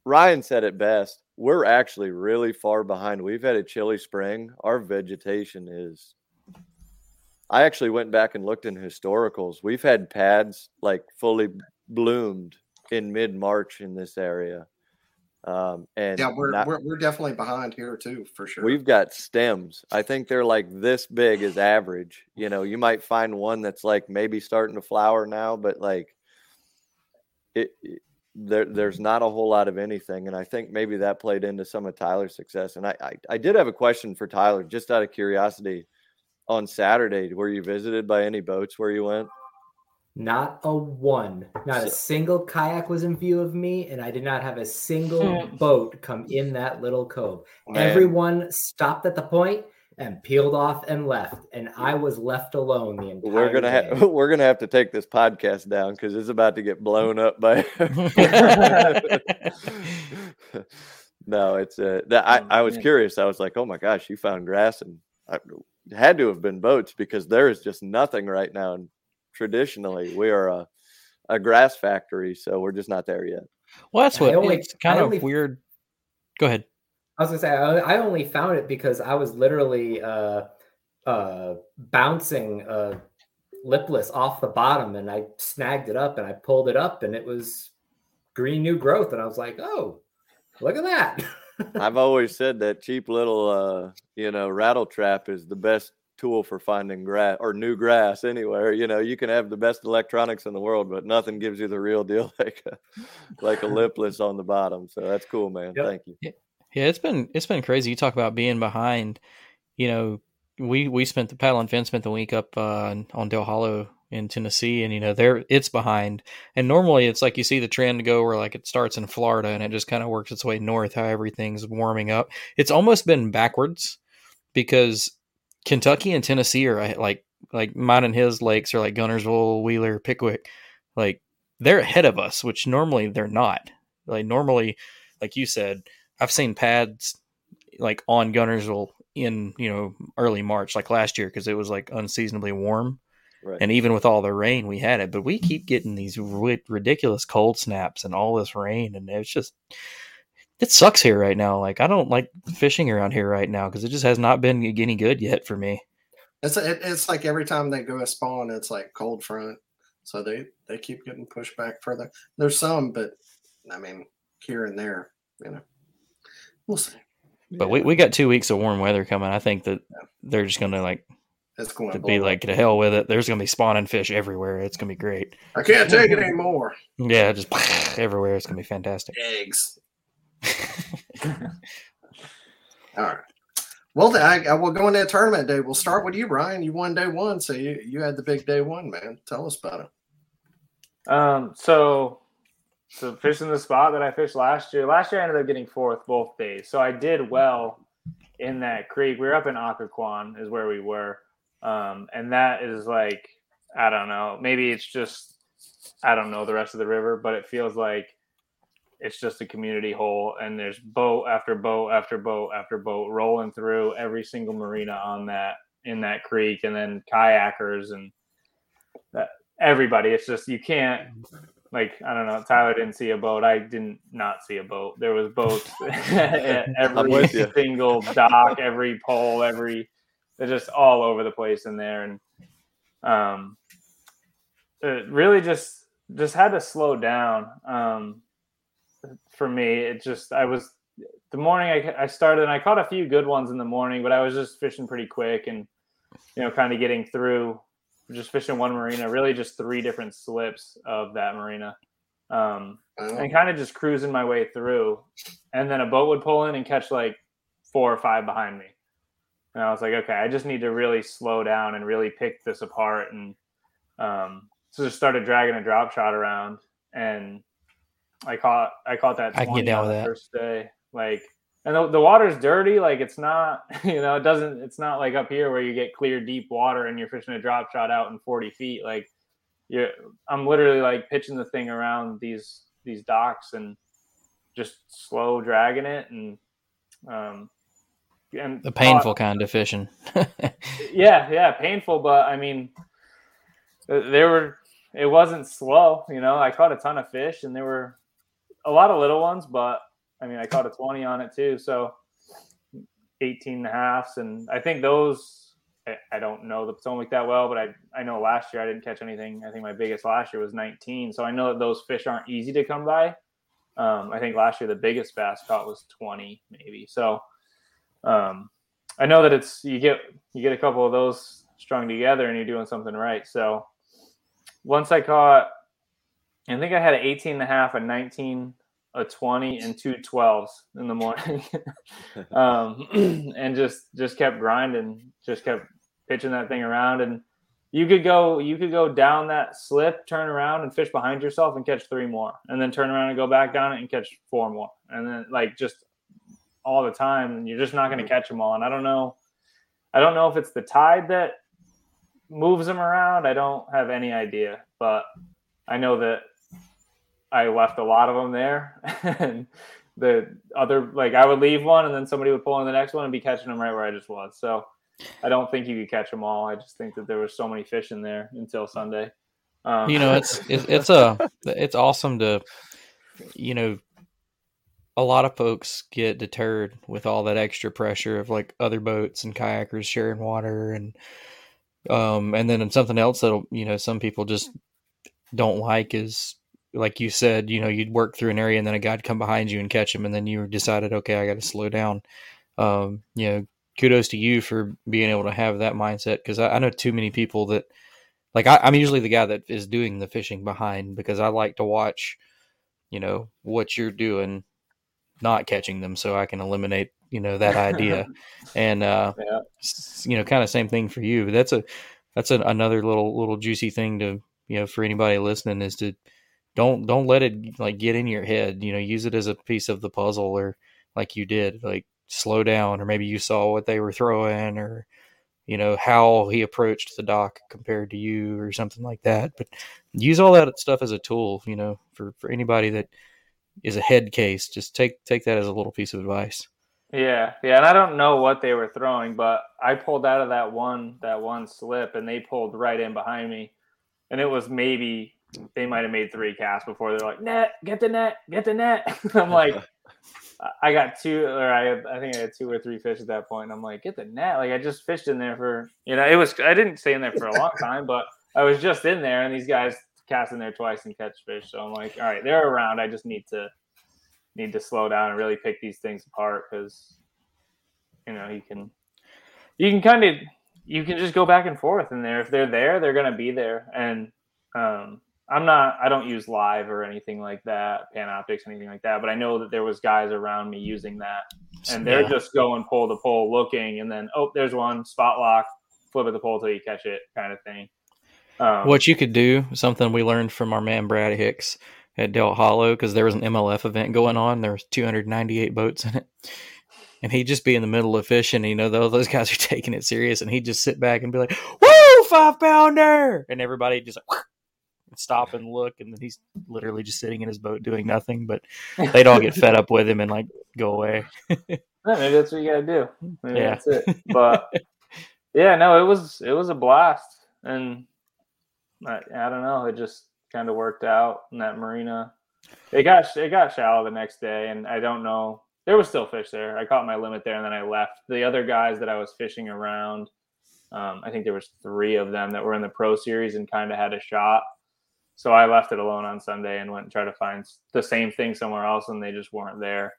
Ryan said it best. We're actually really far behind. We've had a chilly spring. Our vegetation is. I actually went back and looked in historicals. We've had pads like fully bloomed in mid March in this area. Um, and yeah, we're, not- we're we're definitely behind here too, for sure. We've got stems. I think they're like this big as average. You know, you might find one that's like maybe starting to flower now, but like it, it- there there's not a whole lot of anything. And I think maybe that played into some of Tyler's success. And I I, I did have a question for Tyler, just out of curiosity. On Saturday, were you visited by any boats where you went? Not a one, not a single kayak was in view of me, and I did not have a single boat come in that little cove. Man. Everyone stopped at the point and peeled off and left, and I was left alone the entire We're gonna day. have we're gonna have to take this podcast down because it's about to get blown up by. no, it's uh, that I, I was curious. I was like, oh my gosh, you found grass, and I, it had to have been boats because there is just nothing right now. And traditionally, we are a a grass factory, so we're just not there yet. Well, that's what only- it's kind I of only- weird. Go ahead. I was gonna say I, I only found it because I was literally uh, uh, bouncing uh, lipless off the bottom, and I snagged it up and I pulled it up, and it was green new growth, and I was like, "Oh, look at that!" I've always said that cheap little, uh, you know, rattle trap is the best tool for finding grass or new grass anywhere. You know, you can have the best electronics in the world, but nothing gives you the real deal like a, like a lipless on the bottom. So that's cool, man. Yep. Thank you. Yeah, it's been it's been crazy. You talk about being behind. You know, we we spent the paddle and fin spent the week up uh, on Dale Hollow in Tennessee, and you know there it's behind. And normally it's like you see the trend go where like it starts in Florida and it just kind of works its way north. How everything's warming up. It's almost been backwards because Kentucky and Tennessee are uh, like like mine and his lakes are like Guntersville, Wheeler, Pickwick, like they're ahead of us, which normally they're not. Like normally, like you said, I've seen pads like on Guntersville in you know early March, like last year, because it was like unseasonably warm, Right. and even with all the rain, we had it. But we keep getting these ri- ridiculous cold snaps and all this rain, and it's just it sucks here right now. Like I don't like fishing around here right now because it just has not been any good yet for me. It's it, it's like every time they go a spawn, it's like cold front, so they they keep getting pushed back further. There's some, but I mean here and there, you know, we'll see. But we, we got two weeks of warm weather coming. I think that they're just gonna like It's going to to be like to hell with it. There's gonna be spawning fish everywhere. It's gonna be great. I can't take it anymore. Yeah, just everywhere. It's gonna be fantastic. Eggs. All right. Well, I, I will go into tournament day. We'll start with you, Ryan. You won day one, so you you had the big day one, man. Tell us about it. Um, so, so fishing the spot that I fished last year. Last year I ended up getting fourth both days, so I did well in that creek. We were up in Occoquan, is where we were, um, and that is like I don't know. Maybe it's just I don't know the rest of the river, but it feels like it's just a community hole, and there's boat after boat after boat after boat rolling through every single marina on that in that creek, and then kayakers and that everybody. It's just you can't like I don't know. Tyler didn't see a boat. I didn't not see a boat. There was boats at every single dock, every pole, every they're just all over the place in there, and um, it really just just had to slow down. Um, for me, it just I was the morning I, I started and I caught a few good ones in the morning, but I was just fishing pretty quick and you know kind of getting through just fishing one marina, really just three different slips of that marina. Um, Oh, and kind of just cruising my way through. And then a boat would pull in and catch like four or five behind me. and I was like, okay, I just need to really slow down and really pick this apart. And um, so just started dragging a drop shot around, and I caught I caught that. I can get down on with the that. first day. Like, and the, the water's dirty. Like, it's not you know it doesn't it's not like up here where you get clear deep water and you're fishing a drop shot out in 40 feet. Like, you I'm literally like pitching the thing around these these docks and just slow dragging it and um and The caught- painful kind of fishing. yeah, yeah, painful, but I mean, th- there were. It wasn't slow, you know. I caught a ton of fish, and there were a lot of little ones, but I mean, I caught a twenty on it too, so 18 and a halfs, and I think those. I- I don't know the Potomac that well, but I I know last year I didn't catch anything. I think my biggest last year was 19, so I know that those fish aren't easy to come by. Um, I think last year the biggest bass caught was 20, maybe. So, um, I know that it's you get you get a couple of those strung together and you're doing something right. So once I caught, I think I had an 18 and a half, a 19, a 20, and two 12s in the morning, um, and just just kept grinding, just kept pitching that thing around, and you could go you could go down that slip, turn around and fish behind yourself and catch three more, and then turn around and go back down it and catch four more, and then like just all the time, and you're just not going to catch them all. And I don't know, I don't know if it's the tide that moves them around. I don't have any idea, but I know that I left a lot of them there, and the other like I would leave one, and then somebody would pull in the next one and be catching them right where I just was. So I don't think you could catch them all. I just think that there was so many fish in there until Sunday. Um, you know it's it's, it's a it's awesome to you know a lot of folks get deterred with all that extra pressure of like other boats and kayakers sharing water and um and then something else that'll you know some people just don't like is like you said you know you'd work through an area and then a guy'd come behind you and catch him and then you decided okay i got to slow down um you know kudos to you for being able to have that mindset because I, I know too many people that like I, I'm usually the guy that is doing the fishing behind because I like to watch, you know, what you're doing, not catching them, so I can eliminate, you know, that idea. and uh, Yeah. you know, kind of same thing for you. But that's a that's a, another little little juicy thing to you know for anybody listening is to don't don't let it like get in your head. You know, use it as a piece of the puzzle, or like you did, like slow down, or maybe you saw what they were throwing, or you know how he approached the dock compared to you or something like that but use all that stuff as a tool you know for for anybody that is a head case just take take that as a little piece of advice Yeah, yeah, and I don't know what they were throwing, but I pulled out of that one that one slip, and they pulled right in behind me, and it was maybe they might have made three casts before they're like net, get the net, get the net. I'm like, I got two, or I I think I had two or three fish at that point. And I'm like, get the net, like I just fished in there for you know it was I didn't stay in there for a long time, but I was just in there, and these guys cast in there twice and catch fish. So I'm like, all right, they're around. I just need to need to slow down and really pick these things apart because you know you can you can kind of you can just go back and forth in there if they're there they're going to be there and um i'm not i don't use live or anything like that Panoptix anything like that but i know that there was guys around me using that. And they're Yeah. just going pole to pole looking and then oh there's one spot lock flip at the pole till you catch it kind of thing. Um, what you could do something we learned from our man brad hicks at Dale Hollow because there was an mlf event going on there was 298 boats in it. And he'd just be in the middle of fishing you know those guys are taking it serious and he'd just sit back and be like woo five pounder! And everybody just like stop and look and then he's literally just sitting in his boat doing nothing but they'd all get fed up with him and like go away Yeah, maybe that's what you gotta do. Maybe Yeah. that's it. But yeah, no, it was it was a blast, and I, I don't know, it just kind of worked out in that marina. It got it got shallow the next day, and I don't know. There was still fish there. I caught my limit there, and then I left. The other guys that I was fishing around, um, I think there was three of them that were in the pro series and kind of had a shot. So I left it alone on Sunday and went and tried to find the same thing somewhere else, and they just weren't there.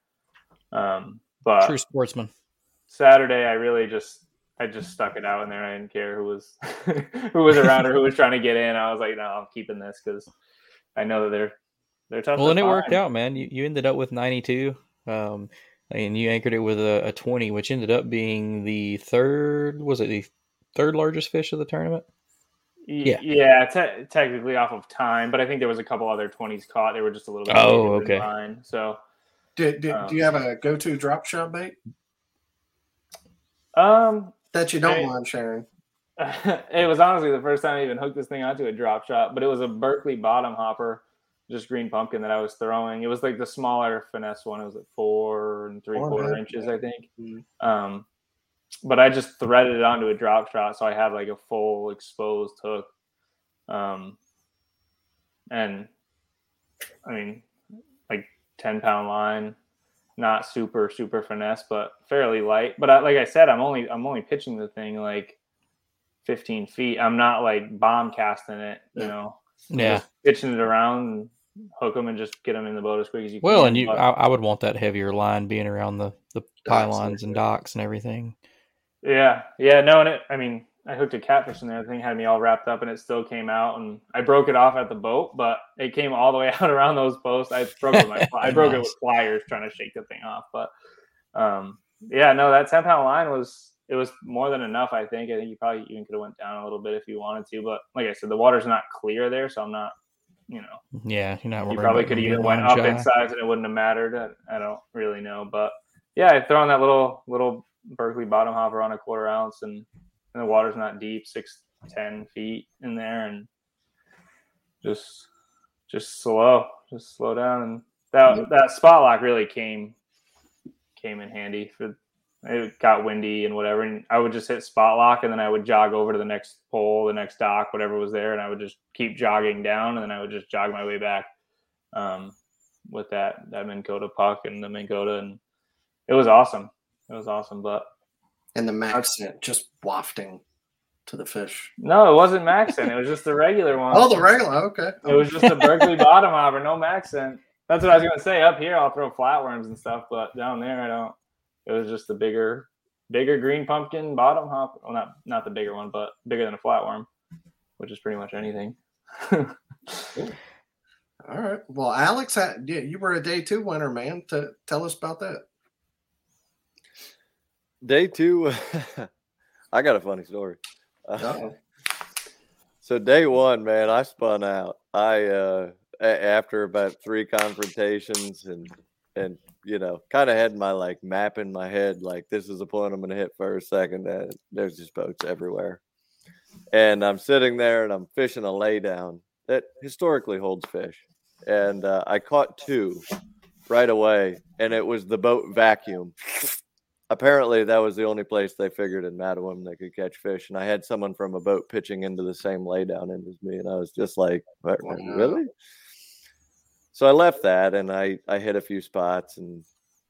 Um, but true sportsman Saturday, I really just I just stuck it out in there. I didn't care who was who was around or who was trying to get in. I was like, no, I'm keeping this because I know that they're they're tough. Well, to and it worked out, man. You, you ended up with 92. Um, and you anchored it with a, a 20, which ended up being the third. Was it the third largest fish of the tournament? Yeah, yeah, te- technically off of time, but I think there was a couple other twenties caught. They were just a little bit. Oh, later in okay. Line, so, Do, do, Um, do you have a go-to drop shot bait um, that you don't Hey. mind sharing? it was honestly the first time I even hooked this thing onto a drop shot, but it was a Berkley bottom hopper, just green pumpkin that I was throwing. It was like the smaller finesse one. It was at four and three Four quarter half, inches. I think. Mhm. Um, but I just threaded it onto a drop shot, so I had like a full exposed hook. Um, and I mean, like ten pound line, not super super finesse, but fairly light. But I, like I said, I'm only I'm only pitching the thing like 15 feet. I'm not like bomb casting it, you know. Yeah. just pitching it around and hook them and just get them in the boat as quick as you can. Well, and you, I, I would want that heavier line being around the the pylons and docks and everything. Yeah, yeah, no, and it. I mean, I hooked a catfish in there. The thing had me all wrapped up, and it still came out. And I broke it off at the boat, but it came all the way out around those posts. I broke it with my, I broke it with pliers trying to shake the thing off. But um, yeah, no, that ten pound line was it was more than enough. I think. I think you probably even could have went down a little bit if you wanted to. But like I said, the water's not clear there, so I'm not. You know, Yeah, you're not. you probably could have even went up in size and it wouldn't have mattered. I, I don't really know, but yeah, I throw in that little little Berkley bottom hopper on a quarter ounce, and, and the water's not deep, six ten feet in there, and just just slow, just slow down, and that that spot lock really came came in handy for. It got windy and whatever, and I would just hit spot lock, and then I would jog over to the next pole, the next dock, whatever was there, and I would just keep jogging down, and then I would just jog my way back um, with that that Minn Kota puck and the Minn Kota, and it was awesome. It was awesome, but And the accent just wafting to the fish. no, it wasn't MaxScent. It was just the regular one. Oh, the regular. Okay. It was just a Berkley bottom hopper, no MaxScent. That's what I was gonna say. Up here, I'll throw flatworms and stuff, but down there, I don't. It was just the bigger, bigger green pumpkin bottom hop. Well, not not the bigger one, but bigger than a flatworm, which is pretty much anything. All right. Well, Alex, yeah, you were a day two winner, man. To tell us about that. Day two, I got a funny story. Uh-oh. so day one, man, I spun out. I uh a- after about three confrontations and and you know, kind of had my like map in my head, like this is the point I'm going to hit first, second. Uh, there's just boats everywhere, and I'm sitting there and I'm fishing a laydown that historically holds fish, and uh, I caught two right away, and it was the boat vacuum. Apparently, that was the only place they figured in Mattawoman they could catch fish, and I had someone from a boat pitching into the same laydown as me, and I was just like, "Really?" So I left that, and I I hit a few spots, and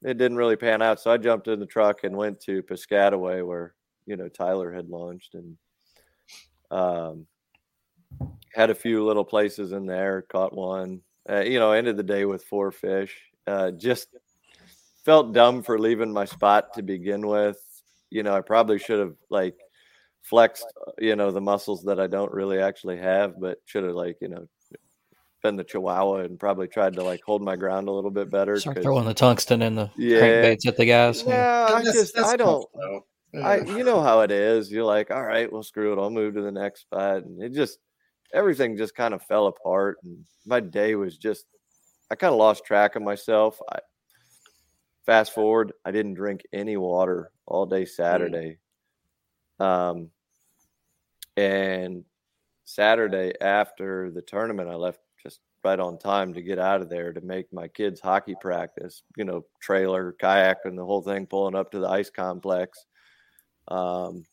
it didn't really pan out. So I jumped in the truck and went to Piscataway, where you know Tyler had launched, and um, had a few little places in there. Caught one. Uh, you know, ended the day with four fish. Uh, just felt dumb for leaving my spot to begin with. You know, I probably should have like flexed, uh, you know, the muscles that I don't really actually have, but should have like, you know, been the Chihuahua and probably tried to like hold my ground a little bit better. Start 'cause- throwing the tungsten and the Yeah. crankbaits at the guys. yeah, I just I don't tough, though. I you know how it is. You're like, all right, well screw it. I'll move to the next spot. And it just everything just kind of fell apart. And my day was just I kind of lost track of myself. I fast forward, I didn't drink any water all day Saturday. Um and Saturday after the tournament, I left just right on time to get out of there to make my kids' hockey practice. You know, trailer, kayak, and the whole thing, pulling up to the ice complex, um,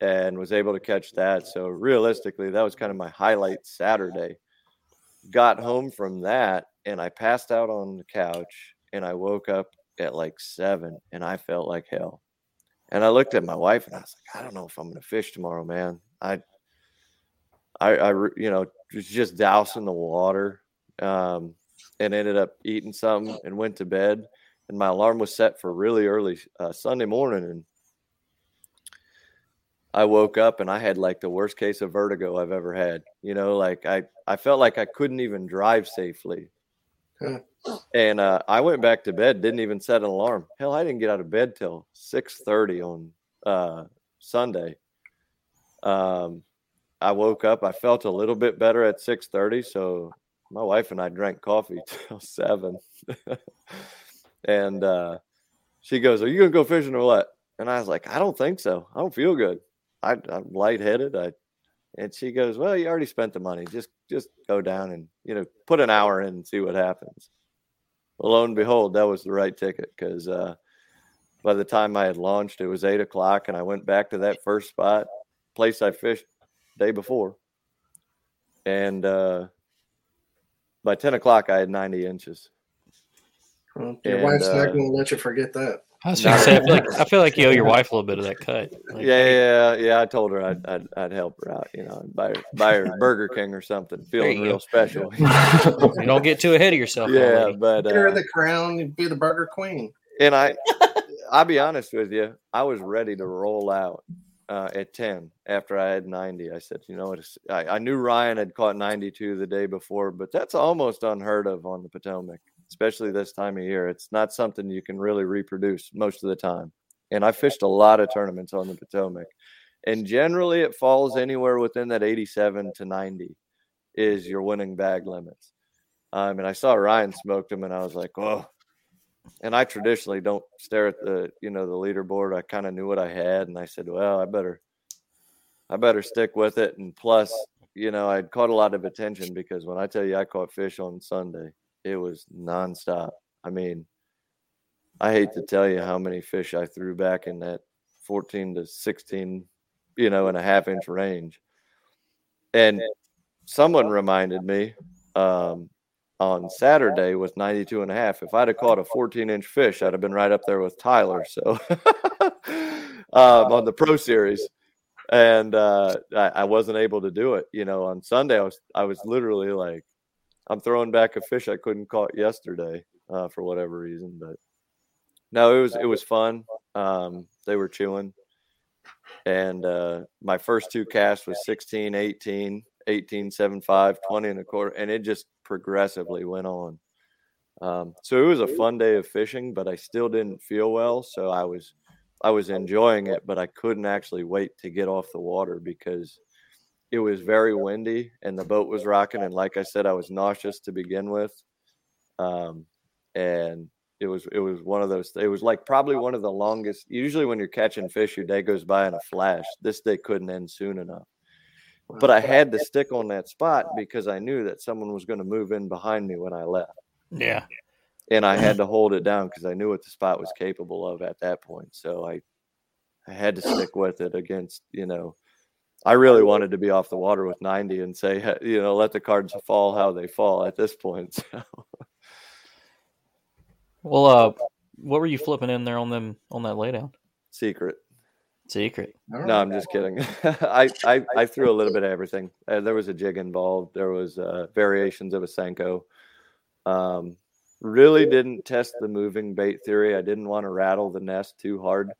and was able to catch that. So realistically, that was kind of my highlight Saturday. Got home from that, and I passed out on the couch, and I woke up at like seven, and I felt like hell. And I looked at my wife, and I was like, I don't know if I'm going to fish tomorrow, man. I I, I you know, was just dousing the water, um, and ended up eating something and went to bed. And my alarm was set for really early uh, Sunday morning, and I woke up and I had like the worst case of vertigo I've ever had. You know, like I I felt like I couldn't even drive safely. And uh, I went back to bed, didn't even set an alarm. Hell, I didn't get out of bed till six thirty on uh, Sunday. Um, I woke up. I felt a little bit better at six thirty, so my wife and I drank coffee till seven. and uh, she goes, "Are you gonna go fishing or what?" And I was like, "I don't think so. I don't feel good. I, I'm lightheaded. I and she goes, "Well, you already spent the money. Just just go down and you know put an hour in and see what happens." Well, lo and behold, that was the right ticket because uh, by the time I had launched, it was eight o'clock, and I went back to that first spot, place I fished day before, and uh, by ten o'clock, I had ninety inches. Well, your And, wife's not uh, going to let you forget that. I was gonna say, I feel like I feel like you owe your wife a little bit of that cut. Like, yeah, yeah, yeah. I told her I'd, I'd, I'd help her out, you know, and buy her, buy her Burger King or something, feeling real go. special. you don't get too ahead of yourself. old yeah, lady. but Get her uh, the crown, you'd be the burger queen. and I, I'll be honest with you, I was ready to roll out uh, at ten after I had ninety. I said, you know what? I, I knew Ryan had caught ninety-two the day before, but that's almost unheard of on the Potomac, especially this time of year. It's not something you can really reproduce most of the time. And I fished a lot of tournaments on the Potomac, and generally it falls anywhere within that eighty-seven to ninety is your winning bag limits. Um, and I saw Ryan smoked him, and I was like, oh. And I traditionally don't stare at the, you know, the leaderboard. I kind of knew what I had, and I said, well, I better, I better stick with it. And plus, you know, I'd caught a lot of attention because when I tell you I caught fish on Sunday, it was nonstop. I mean, I hate to tell you how many fish I threw back in that 14 to 16, you know, and a half inch range. And someone reminded me um, on Saturday with 92 and a half. If I'd have caught a 14 inch fish, I'd have been right up there with Tyler. So um, on the Pro Series. And uh, I, I wasn't able to do it. You know, on Sunday, I was I was literally like, I'm throwing back a fish I couldn't caught yesterday uh, for whatever reason. But no, it was it was fun. Um, they were chewing, and uh, my first two casts was 16, 18, 18, 7, 5, 20 and a quarter, and it just progressively went on. Um, so it was a fun day of fishing, but I still didn't feel well, so I was I was enjoying it, but I couldn't actually wait to get off the water because it was very windy and the boat was rocking. And like I said, I was nauseous to begin with. Um, and it was it was one of those it was like probably one of the longest usually when you're catching fish your day goes by in a flash this day couldn't end soon enough but i had to stick on that spot because i knew that someone was going to move in behind me when i left yeah. and I had to hold it down because I knew what the spot was capable of at that point. So I, I had to stick with it against, you know, I really wanted to be off the water with 90 and say, you know, let the cards fall how they fall at this point. So Well, uh, what were you flipping in there on them on that laydown? secret. Secret. No, I'm just kidding. I, I I threw a little bit of everything. Uh, there was a jig involved. There was uh, variations of a senko. Um, really didn't test the moving bait theory. I didn't want to rattle the nest too hard.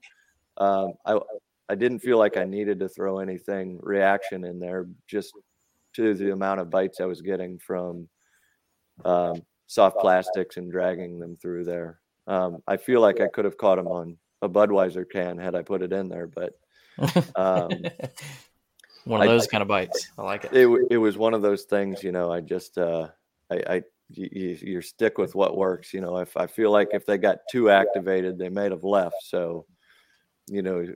Um, I I didn't feel like I needed to throw anything reaction in there, just to the amount of bites I was getting from um, soft plastics and dragging them through there. Um, I feel like I could have caught them on a Budweiser can had I put it in there, but um, One of I- those kind of bites. I like it. it it was one of those things, you know. I just uh, I, I you, you stick with what works, you know. If I feel like if they got too activated, they might have left. So, you know,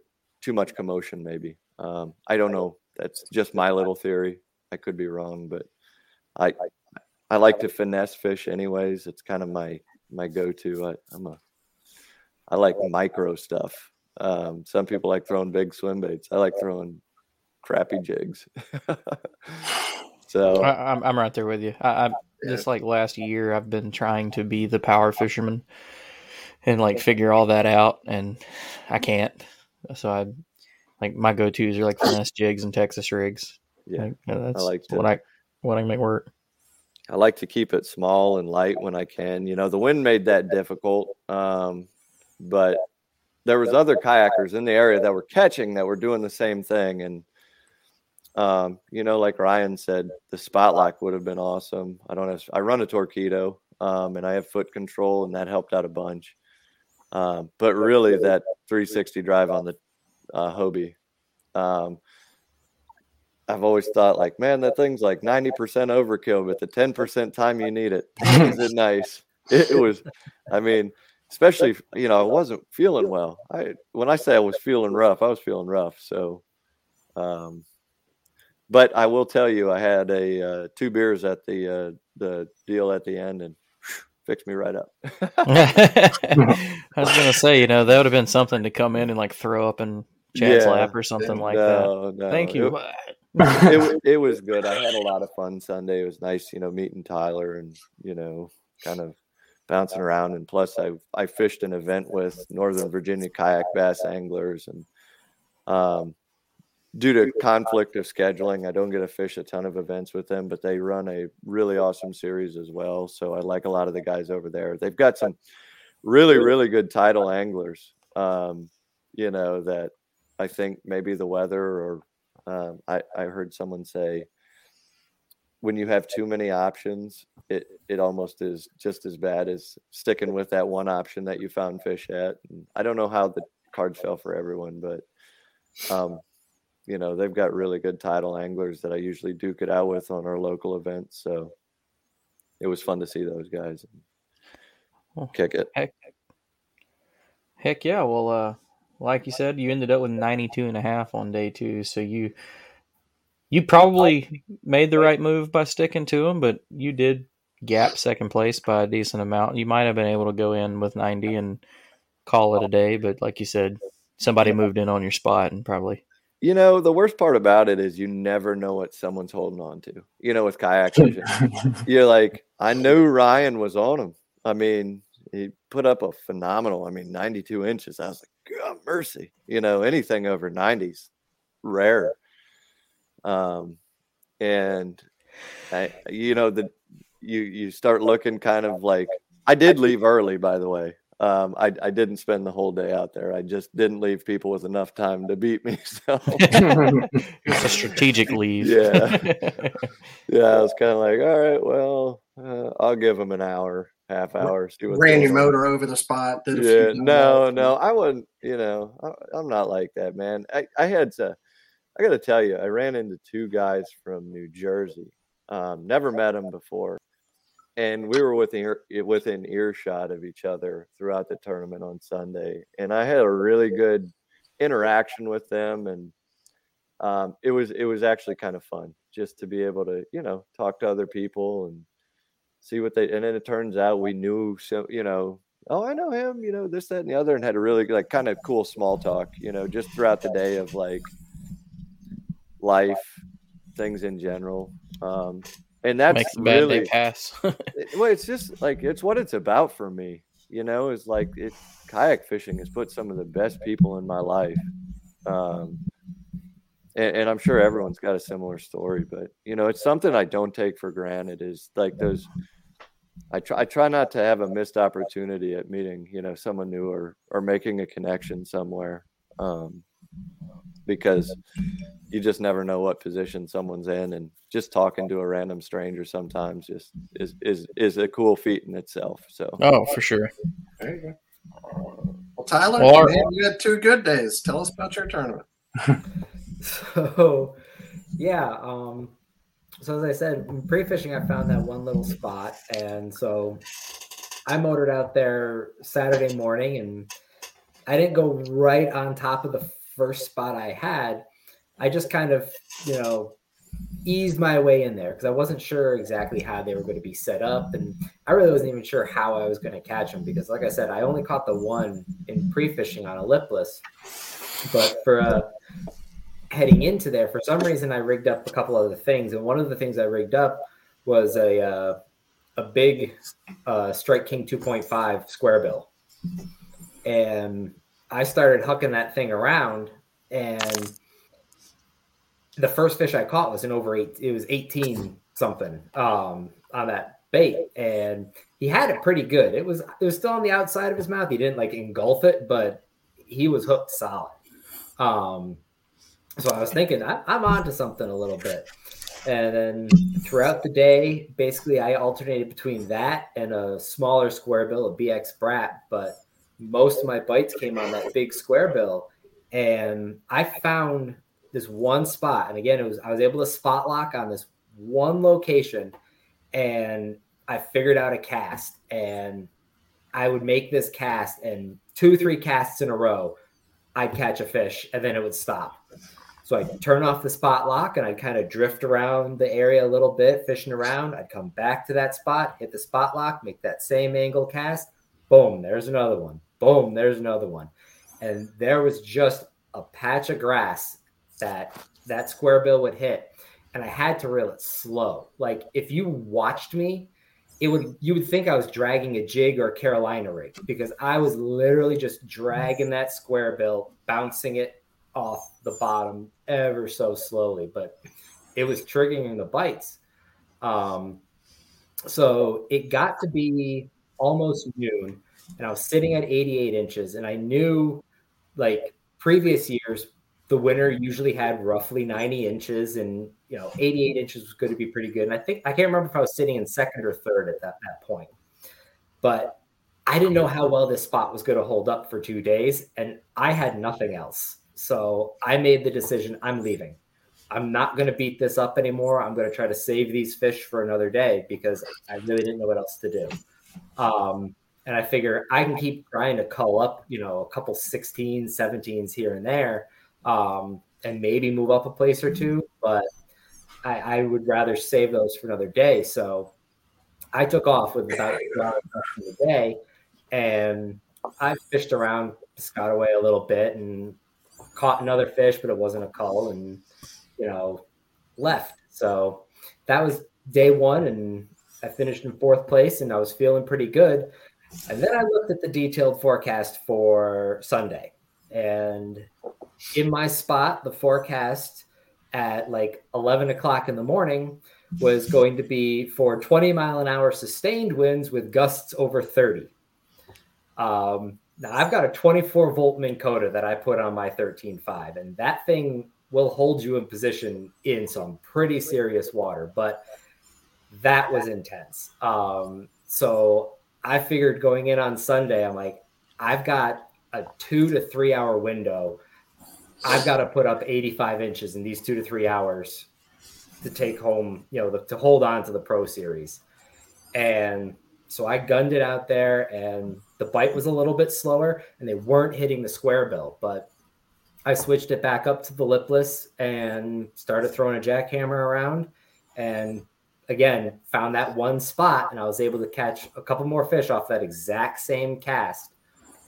too much commotion maybe. Um, I don't know. That's just my little theory. I could be wrong, but I I like to finesse fish anyways. It's kind of my my go-to. I, I'm a I like micro stuff. Um, some people like throwing big swim baits. I like throwing crappy jigs. so I, I'm I'm right there with you. I, I just like last year, I've been trying to be the power fisherman and like figure all that out, and I can't. So I like my go tos are like finesse jigs and Texas rigs. yeah, Like, you know, that's like to- what I what I make work. I like to keep it small and light when I can. You know, the wind made that difficult, um, but there was other kayakers in the area that were catching that were doing the same thing. And um, you know, like Ryan said, the spotlight would have been awesome. I don't know. I run a Torqeedo. um, and I have foot control, and that helped out a bunch. Um, but really, that 360 drive on the uh, Hobie, um, I've always thought like, man, that thing's like 90% overkill, but the 10% time you need it, is it nice? It, it was, I mean, especially you know, I wasn't feeling well. I when I say I was feeling rough, I was feeling rough. So, um, but I will tell you, I had a uh, two beers at the uh, the deal at the end, and fixed me right up. I was gonna say, you know, that would have been something to come in and like throw up in Chad's Yeah. lap or something like No, that. no, Thank you. it- it, it was good. I had a lot of fun Sunday. It was nice, you know, meeting Tyler and you know, kind of bouncing around. And plus, I I fished an event with Northern Virginia kayak bass anglers, and um, due to conflict of scheduling, I don't get to fish a ton of events with them. But they run a really awesome series as well. So I like a lot of the guys over there. They've got some really really good tidal anglers. Um, you know that I think maybe the weather or um, I, I heard someone say when you have too many options, it, it almost is just as bad as sticking with that one option that you found fish at. And I don't know how the cards fell for everyone, but um, you know, they've got really good tidal anglers that I usually duke it out with on our local events. So it was fun to see those guys kick it. Heck, heck yeah. Well, uh, like you said, you ended up with 92 and a half on day two. So you, you probably made the right move by sticking to them, but you did gap second place by a decent amount. You might have been able to go in with 90 and call it a day. But like you said, somebody moved in on your spot and probably You know, the worst part about it is you never know what someone's holding on to. You know, with kayak fishing, you're like, I knew Ryan was on him. I mean, he put up a phenomenal, I mean, 92 inches. I was like, God mercy. You know, anything over 90s, rare. Um, and I, you know, the you you start looking kind of like I did leave early, by the way. Um, I, I didn't spend the whole day out there. I just didn't leave people with enough time to beat me. So it's a strategic leave. yeah, yeah. I was kind of like, all right, well, uh, I'll give them an hour, half hour. See what Ran your motor over the spot. Did a Yeah, dives. no, no, I wouldn't. You know, I, I'm not like that, man. I, I had to. I got to tell you, I ran into two guys from New Jersey. Um, never met them before, and we were within ear, within earshot of each other throughout the tournament on Sunday, and I had a really good interaction with them, and um, it was it was actually kind of fun just to be able to you know talk to other people and see what they and then it turns out we knew so you know oh i know him you know this that and the other and had a really like kind of cool small talk you know just throughout the day of like life things in general um and that's Makes the bad really day pass. well it's just like it's what it's about for me you know is like it kayak fishing has put some of the best people in my life um and, and i'm sure everyone's got a similar story but you know it's something i don't take for granted is like those i try i try not to have a missed opportunity at meeting you know someone new or or making a connection somewhere um because you just never know what position someone's in and just talking to a random stranger sometimes just is is is a cool feat in itself so oh, for sure. There you go. Well, Tyler, Well, man, you had two good days. Tell us about your tournament. So, yeah. Um, so as I said, in pre-fishing, I found that one little spot, and so I motored out there Saturday morning, and I didn't go right on top of the first spot I had. I just kind of, you know, eased my way in there because I wasn't sure exactly how they were going to be set up, and I really wasn't even sure how I was going to catch them because, like I said, I only caught the one in pre-fishing on a lipless, but for uh, heading into there, for some reason, I rigged up a couple other things, and one of the things I rigged up was a uh, a big uh, Strike King 2.5 square bill, and I started hucking that thing around, and the first fish I caught was an over eight. It was 18 something um, on that bait, and he had it pretty good. It was it was still on the outside of his mouth. He didn't like engulf it, but he was hooked solid. Um, so I was thinking I, I'm on to something a little bit. And then throughout the day, basically, I alternated between that and a smaller square bill, a BX Brat. But most of my bites came on that big square bill. And I found this one spot. And again, it was I was able to spot lock on this one location and I figured out a cast and I would make this cast and two, three casts in a row, I'd catch a fish and then it would stop. So I'd turn off the spot lock and I'd kind of drift around the area a little bit, fishing around. I'd come back to that spot, hit the spot lock, make that same angle cast. Boom, there's another one. Boom, there's another one. And there was just a patch of grass that that square bill would hit. And I had to reel it slow. Like if you watched me, it would you would think I was dragging a jig or a Carolina rig because I was literally just dragging that square bill, bouncing it off the bottom ever so slowly, but it was triggering the bites. Um, so it got to be almost noon, and I was sitting at 88 inches, and I knew like previous years the winner usually had roughly 90 inches and you know 88 inches was going to be pretty good. And i think i can't remember if i was sitting in second or third at that, that point. But i didn't know how well this spot was going to hold up for two days and i had nothing else. So i made the decision i'm leaving. I'm not going to beat this up anymore. I'm going to try to save these fish for another day because i really didn't know what else to do. Um, and i figure i can keep trying to cull up you know a couple 16 17s here and there um, and maybe move up a place or two. But I, I, would rather save those for another day. So I took off with about hours left the day, and I fished around Piscataway a little bit and caught another fish, but it wasn't a cull, and you know left. So that was day one, and I finished in fourth place, and I was feeling pretty good. And then I looked at the detailed forecast for Sunday, and in my spot, the forecast at like 11 o'clock in the morning was going to be for 20 mile an hour sustained winds with gusts over 30. Um, now I've got a 24 volt Minn Kota that I put on my 13.5, and that thing will hold you in position in some pretty serious water, but that was intense. Um, so I figured going in on Sunday, I'm like, I've got a two to three hour window I've got to put up 85 inches in these two to three hours to take home, you know, to hold on to the Pro Series. And so I gunned it out there, and the bite was a little bit slower, and they weren't hitting the square bill. But I switched it back up to the lipless and started throwing a jackhammer around. And again, found that one spot, and I was able to catch a couple more fish off that exact same cast.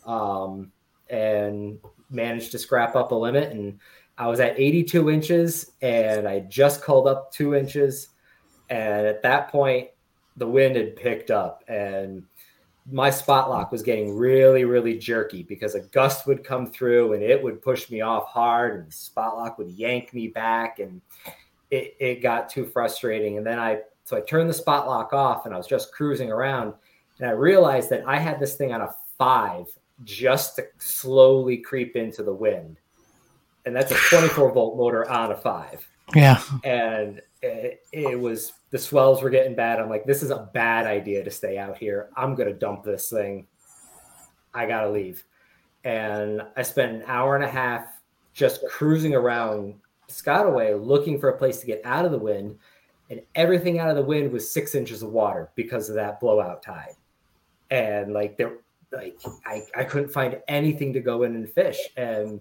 Um, and managed to scrap up a limit and I was at 82 inches and I just called up two inches. And at that point, the wind had picked up and my spot lock was getting really, really jerky because a gust would come through and it would push me off hard and the spot lock would yank me back and it, it got too frustrating. And then I, so I turned the spot lock off and I was just cruising around and I realized that I had this thing on a five just to slowly creep into the wind. And that's a 24 volt motor on a five. Yeah. And it, it, was the swells were getting bad. I'm like, this is a bad idea to stay out here. I'm going to dump this thing. I got to leave. And I spent an hour and a half just cruising around Piscataway looking for a place to get out of the wind. And everything out of the wind was six inches of water because of that blowout tide. And like there, like I, I couldn't find anything to go in and fish. And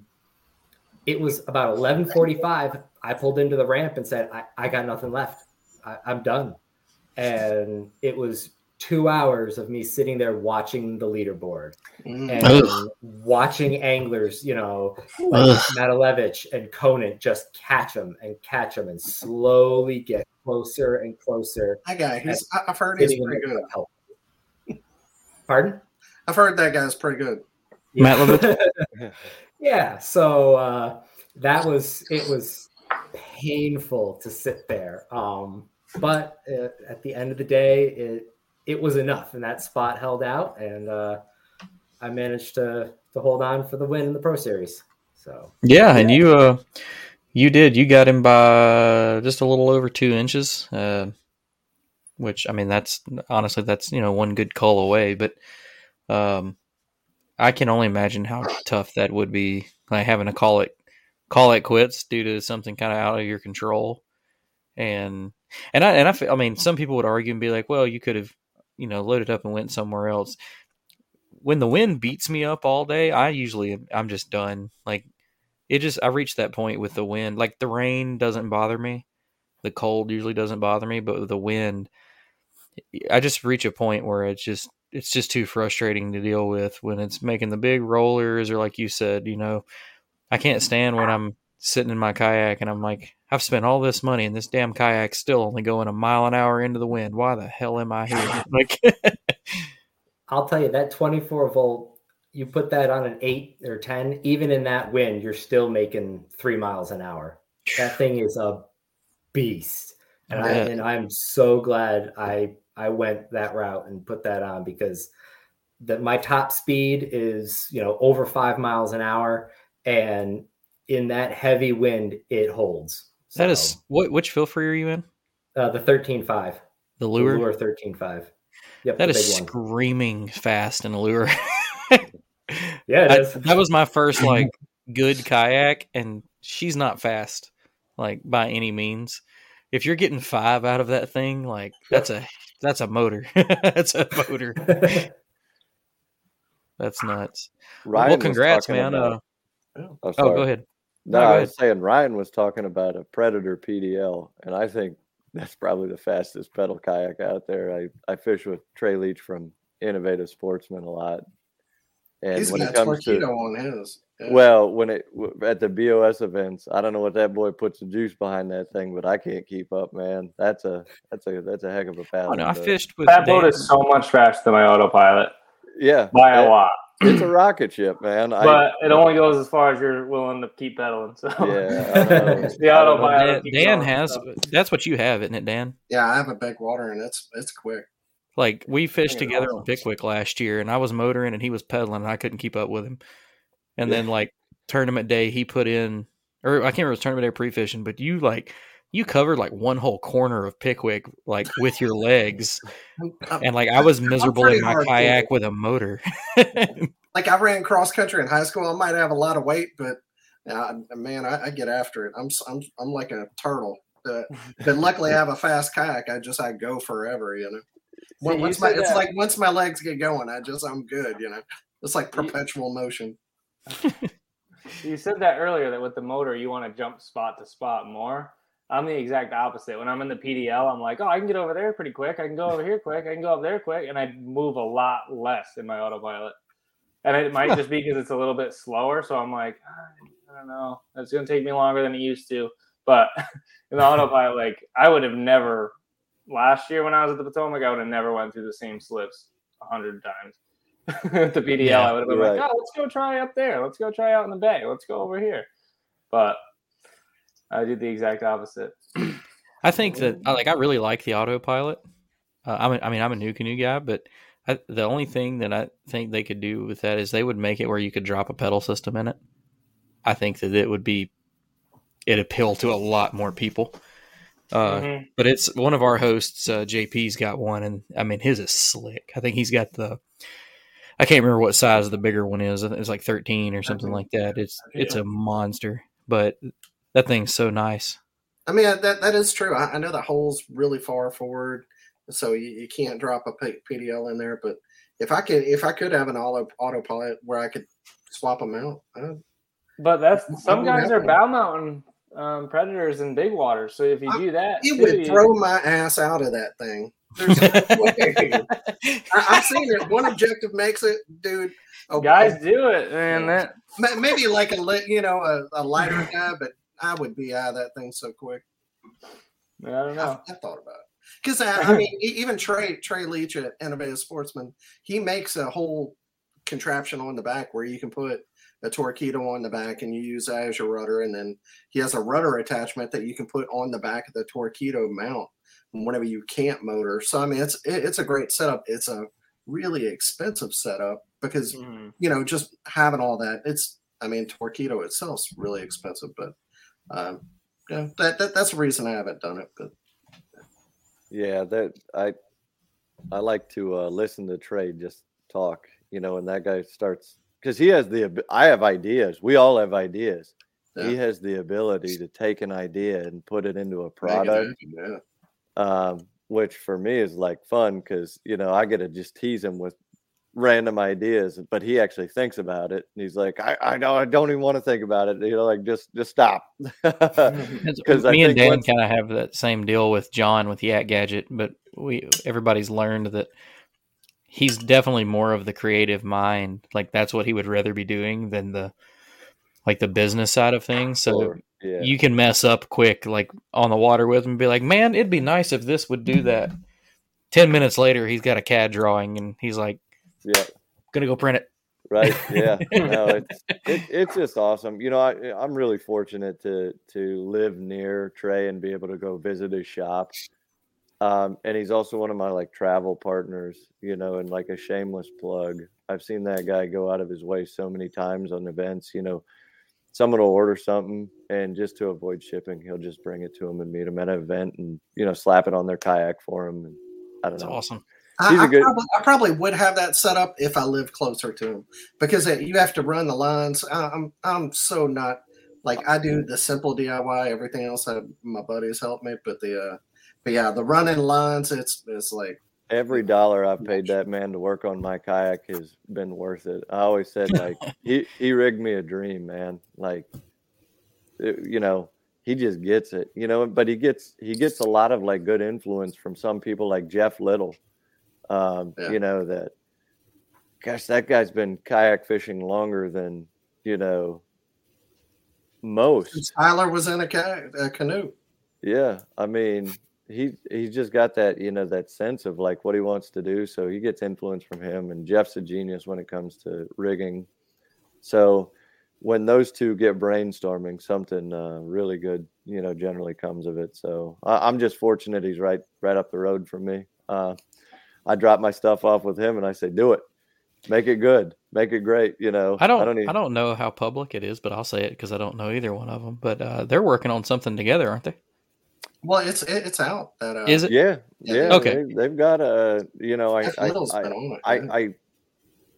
it was about 1145. I pulled into the ramp and said, I, I got nothing left. I, I'm done. And it was two hours of me sitting there watching the leaderboard mm. and Ugh. watching anglers, you know, like Matalevich and Conant just catch them and catch them and slowly get closer and closer. That guy, he's, I've heard he's pretty good. Pardon? I've heard that guy's pretty good. Matt yeah. So uh, that was it was painful to sit there. Um, but uh, at the end of the day, it it was enough, and that spot held out, and uh, I managed to to hold on for the win in the Pro Series. So yeah, yeah. and you uh, You did. You got him by just a little over two inches, uh, which I mean, that's honestly that's you know one good call away. But um, I can only imagine how tough that would be, like having to call it call it quits due to something kind of out of your control. And and I and I, feel, I mean, some people would argue and be like, well, you could have you know loaded up and went somewhere else. When the wind beats me up all day, I usually I'm just done. Like it just I reached that point with the wind. Like the rain doesn't bother me. The cold usually doesn't bother me, but the wind I just reach a point where it's just it's just too frustrating to deal with when it's making the big rollers or like you said, you know, I can't stand when I'm sitting in my kayak and I'm like, I've spent all this money and this damn kayak's still only going a mile an hour into the wind. Why the hell am I here? Like I'll tell you that 24 volt you put that on an eight or 10, even in that wind, you're still making three miles an hour. That thing is a beast. And I and I'm so glad I I went that route and put that on because that my top speed is you know over five miles an hour and in that heavy wind it holds. So, that is what which free are you in? Uh, the 13.5. The lure? The lure 13.5. Yep. That is screaming fast in a lure. yeah, I, that was my first like good kayak, and she's not fast, like by any means. If you're getting five out of that thing, like that's a that's a motor. that's a motor. that's nuts. Ryan well, congrats, man. About, uh, oh, oh, go ahead. No, no go I was ahead. saying Ryan was talking about a Predator PDL, and I think that's probably the fastest pedal kayak out there. I, I fish with Trey Leach from Innovative Sportsman a lot, and He's when it comes to on his. Yeah. Well, when it at the BOS events, I don't know what that boy puts the juice behind that thing, but I can't keep up, man. That's a that's a that's a heck of a paddle. Oh, no, I fished with that boat is so much faster than my autopilot. Yeah, by a lot. It's a rocket ship, man. But I, it only goes as far as you're willing to keep pedaling. So yeah, the autopilot. Dan, Dan has that's what you have, isn't it, Dan? Yeah, I have a big water, and it's it's quick. Like we fished together on Pickwick last year, and I was motoring and he was pedaling, and I couldn't keep up with him. And yeah. then like tournament day, he put in, or I can't remember it was tournament day pre fishing, but you like you covered like one whole corner of Pickwick like with your legs, and like I was miserable in my kayak with a motor. like I ran cross country in high school. I might have a lot of weight, but uh, man, I, I, get after it. I'm I'm I'm like a turtle. Uh, but luckily, I have a fast kayak. I just I go forever, you know once my, it's like once my legs get going, I just I'm good. You know, it's like perpetual motion. you said that earlier that with the motor you want to jump spot to spot more. I'm the exact opposite. When I'm in the PDL, I'm like, oh, I can get over there pretty quick. I can go over here quick. I can go up there quick, and I move a lot less in my autopilot. And it might just be because it's a little bit slower. So I'm like, I don't know. It's going to take me longer than it used to. But in the autopilot, like I would have never last year when I was at the Potomac, I would have never went through the same slips a hundred times. at the PDL, yeah, I would have been right. like, "Oh, let's go try up there. Let's go try out in the bay. Let's go over here." But I did the exact opposite. I think that like I really like the autopilot. Uh, I'm a, I mean I'm a new canoe guy, but I, the only thing that I think they could do with that is they would make it where you could drop a pedal system in it. I think that it would be it appeal to a lot more people. Uh, mm-hmm. But it's one of our hosts, uh, JP's got one, and I mean his is slick. I think he's got the. I can't remember what size the bigger one is. It's like thirteen or something like that. It's yeah. it's a monster, but that thing's so nice. I mean that that is true. I, I know the hole's really far forward, so you, you can't drop a PDL in there. But if I could, if I could have an auto autopilot where I could swap them out. I, but that's some guys are bow mounting um, predators in big water. So if you do that, it would throw my ass out of that thing. I, have seen it. One objective makes it, dude. Okay. Guys do it, man. That maybe like a you know a, a lighter guy, but I would be out of that thing so quick. I don't know. I, I thought about it because I, I, mean, even Trey Trey Leach at Innovative Sportsman, he makes a whole contraption on the back where you can put a Torqeedo on the back and you use as your rudder. And then he has a rudder attachment that you can put on the back of the Torqeedo mount whenever you can't motor. So, I mean, it's, it's a great setup. It's a really expensive setup because, mm. you know, just having all that, it's, I mean, Torqeedo itself is really expensive, but Um, yeah, that, that that's the reason I haven't done it. But Yeah, that I I like to uh, listen to Trey just talk, you know, and that guy starts because he has the I have ideas. We all have ideas. He has the ability to take an idea and put it into a product, yeah. um, which for me is like fun because you know I get to just tease him with random ideas, but he actually thinks about it. And he's like, I I don't I don't even want to think about it. You know, like just just stop. Because I me and Dan kind of have that same deal with John with Yak Gadget, but we everybody's learned that he's definitely more of the creative mind. Like that's what he would rather be doing than the like the business side of things. So Or- yeah. you can mess up quick, like on the water with him, and be like, "Man, it'd be nice if this would do that." Ten minutes later, he's got a CAD drawing, and he's like, yeah. "Gonna go print it." right yeah no it's it, it's just awesome you know I, i'm really fortunate to to live near trey and be able to go visit his shop um, and he's also one of my like travel partners you know and like a shameless plug i've seen that guy go out of his way so many times on events you know someone will order something and just to avoid shipping he'll just bring it to him and meet him at an event and you know slap it on their kayak for him and i don't It's know awesome. I, He's a I good- probably, I probably would have that set up if I lived closer to him because it, you have to run the lines. I, I'm I'm so not like I do the simple DIY. Everything else, I, my buddies help me. But the uh, but yeah, the running lines, it's it's like every dollar I've paid that man to work on my kayak has been worth it. I always said like he he rigged me a dream, man. Like it- you know, he just gets it, you know, but he gets he gets a lot of like good influence from some people like Jeff Little. Um, Yeah. you know that gosh, that guy's been kayak fishing longer than, you know, most. Tyler was in a, ca- a canoe. Yeah, I mean, he he's just got that you know that sense of like what he wants to do, so he gets influence from him. And Jeff's a genius when it comes to rigging. So when those two get brainstorming, something uh, really good, you know, generally comes of it. So I, I'm just fortunate he's right right up the road from me. Uh, I drop my stuff off with him, and I say, "Do it, make it good, make it great." You know, I don't. I I don't, don't, know how public it is, but I'll say it because I don't know either one of them. But uh, they're working on something together, aren't they? Well, it's it, it's out. That uh, Is it? Yeah, Yeah, yeah. Okay. They, they've got a, you know, I, I, Little's I, on it. I. I,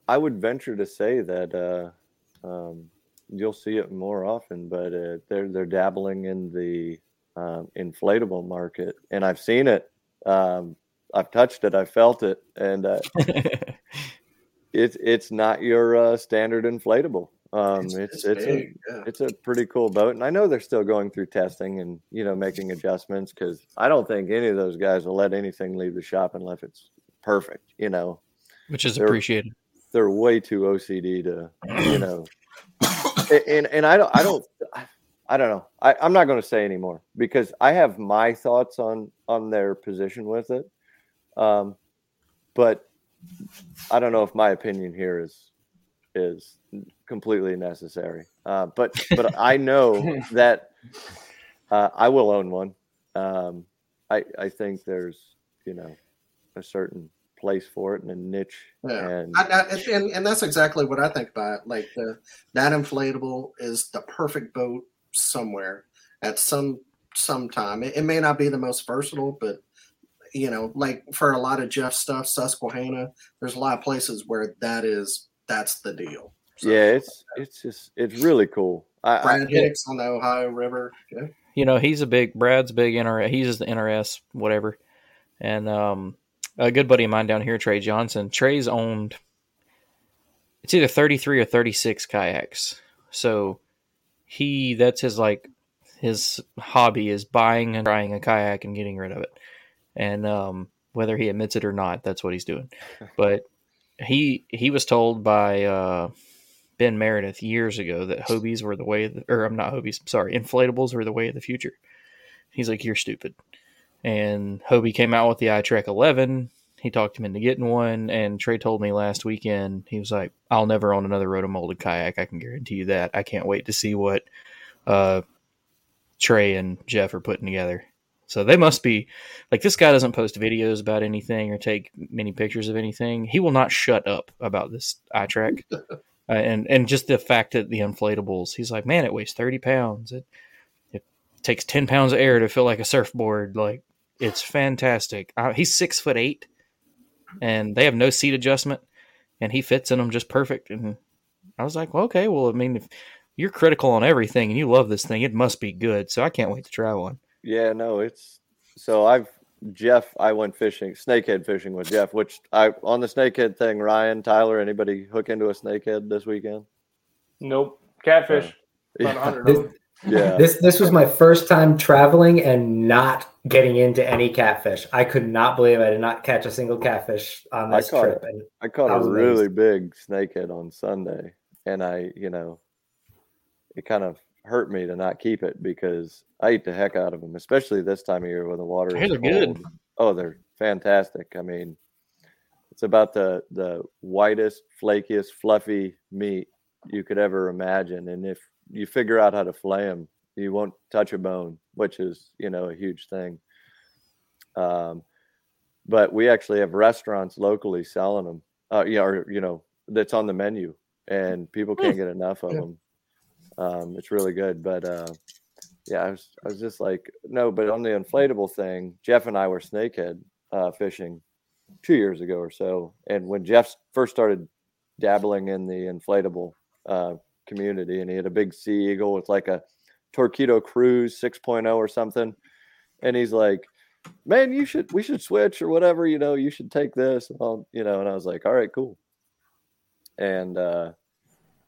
I would venture to say that uh, um, you'll see it more often, but uh, they're they're dabbling in the um, inflatable market, and I've seen it. Um, I've touched it. I've felt it, and uh, it's it's not your uh, standard inflatable. Um, It's- it's it's it's, a, yeah. it's a pretty cool boat, and I know they're still going through testing and you know making adjustments because I don't think any of those guys will let anything leave the shop unless it's perfect. You know, Which is They're- appreciated. they're way too OCD to you know, A- and and I don't I don't I don't know. I, I'm not going to say anymore because I have my thoughts on on their position with it, um, but I don't know if my opinion here is is completely necessary. Uh, but but I know that uh, I will own one. Um, I I think there's you know a certain place for it and a niche. Yeah. And I, I, and, and that's exactly what I think about it. Like the that inflatable is the perfect boat somewhere at some some time. It, it may not be the most versatile, but you know, like for a lot of Jeff stuff, Susquehanna, there's a lot of places where that is that's the deal. So, yeah, it's it's just it's really cool. I, I, Brad Hicks on the Ohio River. Yeah. You know, he's a big Brad's big NRS. He's the NRS whatever, and um, a good buddy of mine down here, Trey Johnson. Trey's owned. It's either thirty three or thirty six kayaks. So he that's his like his hobby is buying and buying a kayak and getting rid of it, and um, whether he admits it or not, that's what he's doing. But he he was told by uh, Ben Meredith years ago that Hobies were the way, the, or I'm not Hobies, sorry, inflatables were the way of the future. He's like, you're stupid. And Hobie came out with the iTrek 11. He talked him into getting one, and Trey told me last weekend he was like, "I'll never own another rotomolded kayak. I can guarantee you that. I can't wait to see what uh, Trey and Jeff are putting together." So they must be like this guy doesn't post videos about anything or take many pictures of anything. He will not shut up about this iTrek. Uh, and and just the fact that the inflatables, he's like, man, it weighs thirty pounds. It, it takes 10 pounds of air to feel like a surfboard. Like it's fantastic. Uh, he's six foot eight and they have no seat adjustment and he fits in them just perfect. And I was like, well, okay, well, I mean, if you're critical on everything and you love this thing, it must be good. So I can't wait to try one. Yeah, no, it's so I've Jeff, I went fishing, snakehead fishing with Jeff, which I on the snakehead thing, Ryan, Tyler, anybody hook into a snakehead this weekend? Nope. Catfish. Uh, yeah. 100. Yeah. This this was my first time traveling and not getting into any catfish. I could not believe I did not catch a single catfish on I this caught trip. And I caught I a was really big snakehead on Sunday, and I, you know, it kind of hurt me to not keep it because I eat the heck out of them, especially this time of year when the water is good. Oh, they're fantastic. I mean, it's about the the whitest, flakiest, fluffy meat you could ever imagine, and if you figure out how to flay them, you won't touch a bone, which is you know a huge thing. Um, but we actually have restaurants locally selling them. Uh, yeah, or you know, that's on the menu, and people can't get enough of Yeah. them. Um, it's really good, but uh, yeah, I was I was just like, no, but on the inflatable thing, Jeff and I were snakehead uh, fishing two years ago or so, and when Jeff first started dabbling in the inflatable uh, community, and he had a big Sea Eagle with like a Torqeedo Cruise 6.0 or something, and he's like, "Man, you should we should switch or whatever, you know, you should take this." Well, you know, and I was like, "All right, cool." And uh,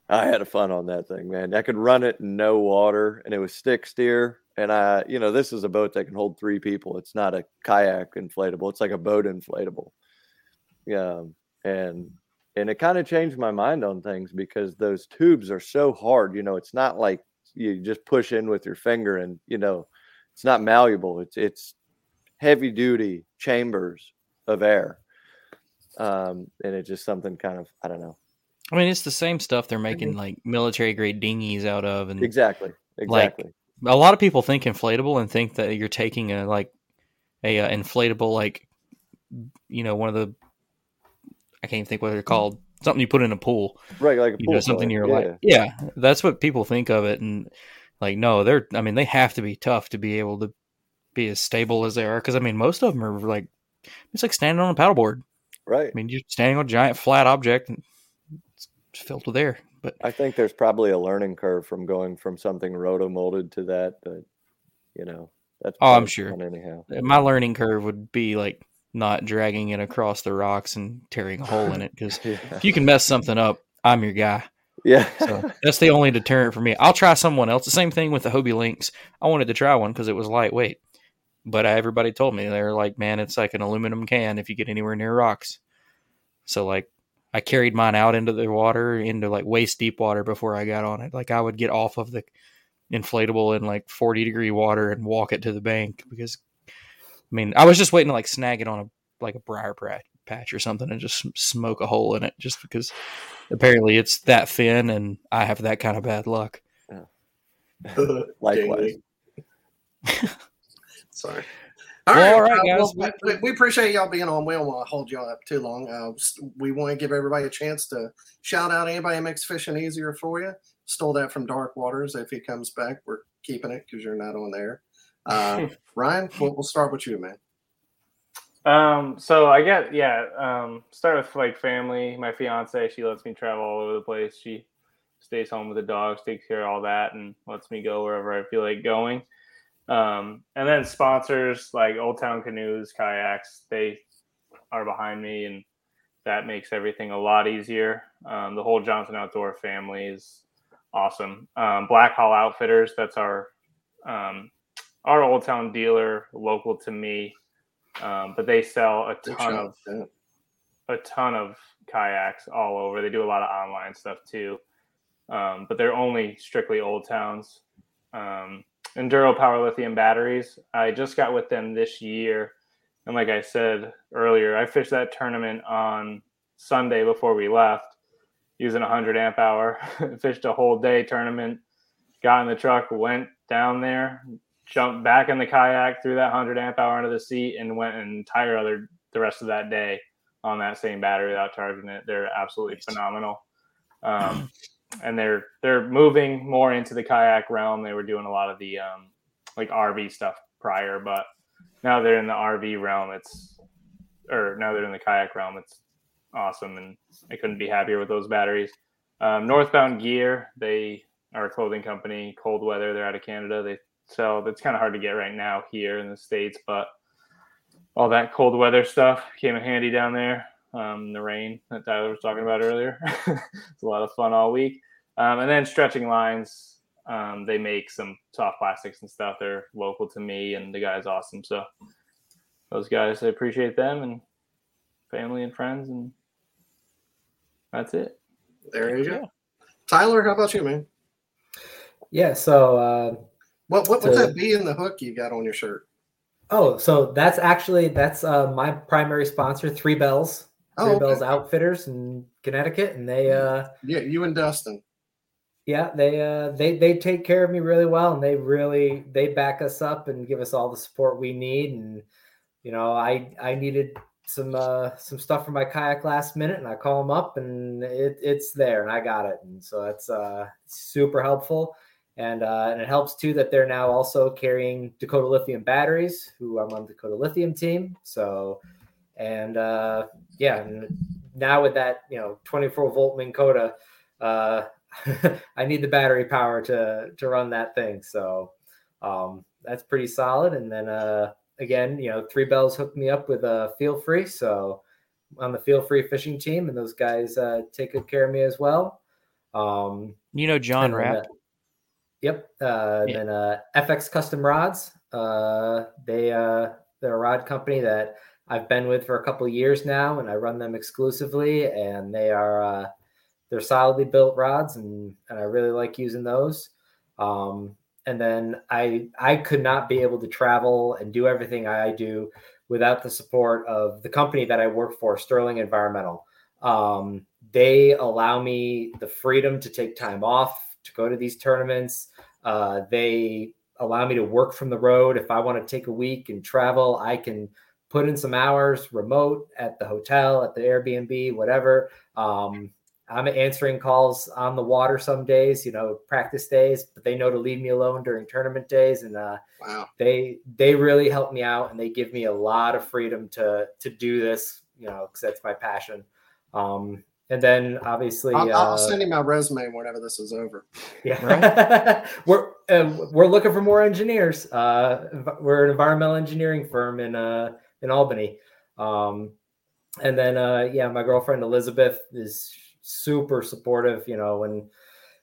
I had a fun on that thing, man. I could run it in no water, and it was stick steer. And I, you know, this is a boat that can hold three people. It's not a kayak inflatable. It's like a boat inflatable. Yeah, and and it kind of changed my mind on things because those tubes are so hard. You know, it's not like you just push in with your finger, and you know, it's not malleable. It's it's heavy duty chambers of air, um, and it's just something kind of I don't know. I mean, it's the same stuff they're making like military grade dinghies out of, and Exactly. Like, Exactly. a lot of people think inflatable and think that you're taking a like a uh, inflatable like you know one of the I can't even think what they're called something you put in a pool right like a you know pool something you're yeah. like yeah that's what people think of it and like no they're I mean they have to be tough to be able to be as stable as they are because I mean most of them are like it's like standing on a paddleboard right I mean you're standing on a giant flat object and filled with but I think there's probably a learning curve from going from something roto molded to that, but you know, that's Oh, I'm sure. anyhow. My learning curve would be like not dragging it across the rocks and tearing a hole in it because Yeah. if you can mess something up, I'm your guy. Yeah. So that's the only deterrent for me. I'll try someone else. The same thing with the Hobie Lynx. I wanted to try one because it was lightweight, but everybody told me they're like, man, it's like an aluminum can if you get anywhere near rocks. So like, I carried mine out into the water, into like waist deep water before I got on it. Like I would get off of the inflatable in like 40 degree water and walk it to the bank because I mean, I was just waiting to like snag it on a like a briar patch or something and just smoke a hole in it just because apparently it's that thin and I have that kind of bad luck. Likewise. Sorry. Well, All right, all right, uh, guys. well, we, we appreciate y'all being on. We don't want to hold y'all up too long. Uh, we want to give everybody a chance to shout out anybody that makes fishing easier for you. Stole that from Dark Waters. If he comes back, we're keeping it because you're not on there. Uh, Ryan, we'll, we'll start with you, man. Um, so I get yeah. Um, start with like family. My fiance, she lets me travel all over the place. She stays home with the dogs, takes care of all that, and lets me go wherever I feel like going. Um, and then sponsors like Old Town Canoes, kayaks, they are behind me, and that makes everything a lot easier. Um, the whole Johnson Outdoor family is awesome. Um, Black Hall Outfitters, that's our um, our Old Town dealer, local to me, um, but they sell a ton of a ton of kayaks all over. They do a lot of online stuff too, um, but they're only strictly old towns. Um, Enduro Power Lithium batteries. I just got with them this year, and like I said earlier, I fished that tournament on Sunday before we left, using a hundred amp hour. fished a whole day tournament. Got in the truck, went down there, jumped back in the kayak, threw that hundred amp hour into the seat, and went an entire other the rest of that day on that same battery without charging it. They're absolutely phenomenal. Um, and they're they're moving more into the kayak realm. They were doing a lot of the um, like RV stuff prior, but now they're in the RV realm. It's or now they're in the kayak realm. It's awesome, and I couldn't be happier with those batteries. Um, Northbound Gear, they are a clothing company. Cold weather, they're out of Canada. They sell. It's kind of hard to get right now here in the states, but all that cold weather stuff came in handy down there. Um, the rain that Tyler was talking about earlier. it's a lot of fun all week. Um, and then stretching lines, um, they make some soft plastics and stuff. They're local to me, and the guy's awesome. So those guys, I appreciate them and family and friends, and that's it. There you go. Tyler, how about you, man? Yeah. So, uh, what what would to- that be in the hook you got on your shirt? oh, so that's actually that's uh, my primary sponsor, Three Bells. Oh, okay. Bells Outfitters in Connecticut, and they uh, Yeah, you and Dustin. yeah they uh they they take care of me really well and they really they back us up and give us all the support we need and you know i i needed some uh some stuff for my kayak last minute and i call them up and it, it's there and i got it and so that's uh super helpful and uh and it helps too that they're now also carrying dakota lithium batteries who i'm on the dakota lithium team so and uh yeah now with that you know 24 volt Minn Kota, uh I need the battery power to to run that thing. So um, that's pretty solid. And then uh, again, you know, Three Bells hooked me up with a Feel Free, so on the Feel Free fishing team, and those guys uh, take good care of me as well. Um, You know John and Rapp. uh, Yep. Uh, and Yeah. Then uh, FX Custom Rods. Uh, they uh, they're a rod company that I've been with for a couple years now, and I run them exclusively. And they are uh, they're solidly built rods, and and I really like using those. Um, and then I I could not be able to travel and do everything I do without the support of the company that I work for, Sterling Environmental. Um, they allow me the freedom to take time off to go to these tournaments. Uh, they allow me to work from the road. If I want to take a week and travel, I can put in some hours remote at the hotel, at the Airbnb, whatever. Um, I'm answering calls on the water some days, you know, practice days, but they know to leave me alone during tournament days. And uh, Wow. they they really help me out and they give me a lot of freedom to to do this, you know, because that's my passion. Um, and then obviously, I'll, I'll uh, send you my resume whenever this is over. yeah, we're uh, we're looking for more engineers. Uh, we're an environmental engineering firm in uh in Albany, um, and then uh, yeah, my girlfriend Elizabeth is super supportive. You know, when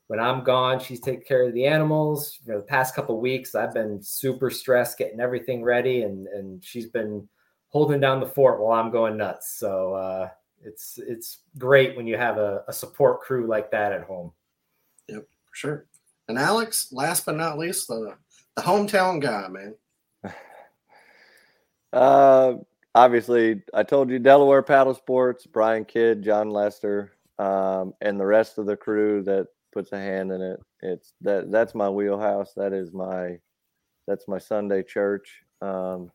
when I'm gone, she's taking care of the animals. You know, the past couple weeks, I've been super stressed getting everything ready, and and she's been holding down the fort while I'm going nuts. So uh, it's it's great when you have a, a support crew like that at home. Yep, for sure. And Alex, last but not least, the the hometown guy, man. Uh, obviously, I told you Delaware Paddle Sports, Brian Kidd, John Lester, um, and the rest of the crew that puts a hand in it. It's that that's my wheelhouse. That is my that's my Sunday church. Um,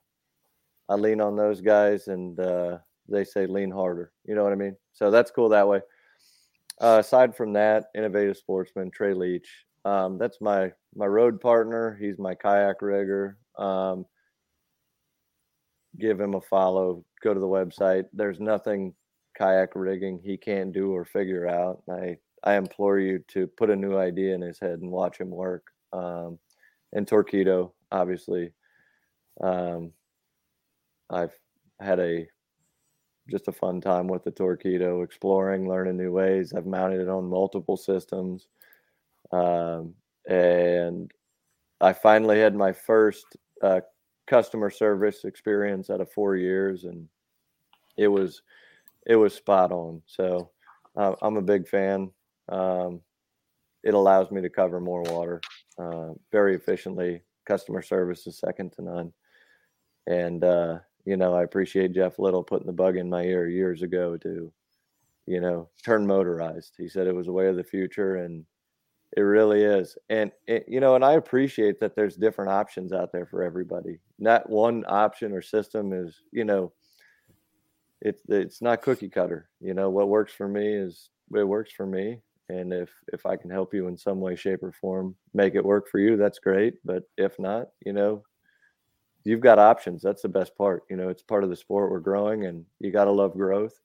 I lean on those guys, and uh, they say lean harder. You know what I mean? So that's cool that way. Uh, aside from that, innovative sportsman Trey Leach. Um, that's my my road partner. He's my kayak rigger. Um, give him a follow. Go to the website. There's nothing kayak rigging he can't do or figure out. I I implore you to put a new idea in his head and watch him work. Um, and Torqeedo, obviously. Um, I've had a just a fun time with the Torqeedo, exploring, learning new ways. I've mounted it on multiple systems, um, and I finally had my first uh, customer service experience out of four years, and it was it was spot on. So uh, I'm a big fan. Um, it allows me to cover more water uh, very efficiently. Customer service is second to none, and uh, you know I appreciate Jeff Little putting the bug in my ear years ago to, you know, turn motorized. He said it was a way of the future, and it really is. And it, you know, and I appreciate that there's different options out there for everybody. Not one option or system is, you know, it's it's not cookie cutter. You know, what works for me is it works for me, and if if I can help you in some way, shape, or form, make it work for you, that's great. But if not, you know, you've got options. That's the best part. You know, it's part of the sport. We're growing, and you got to love growth.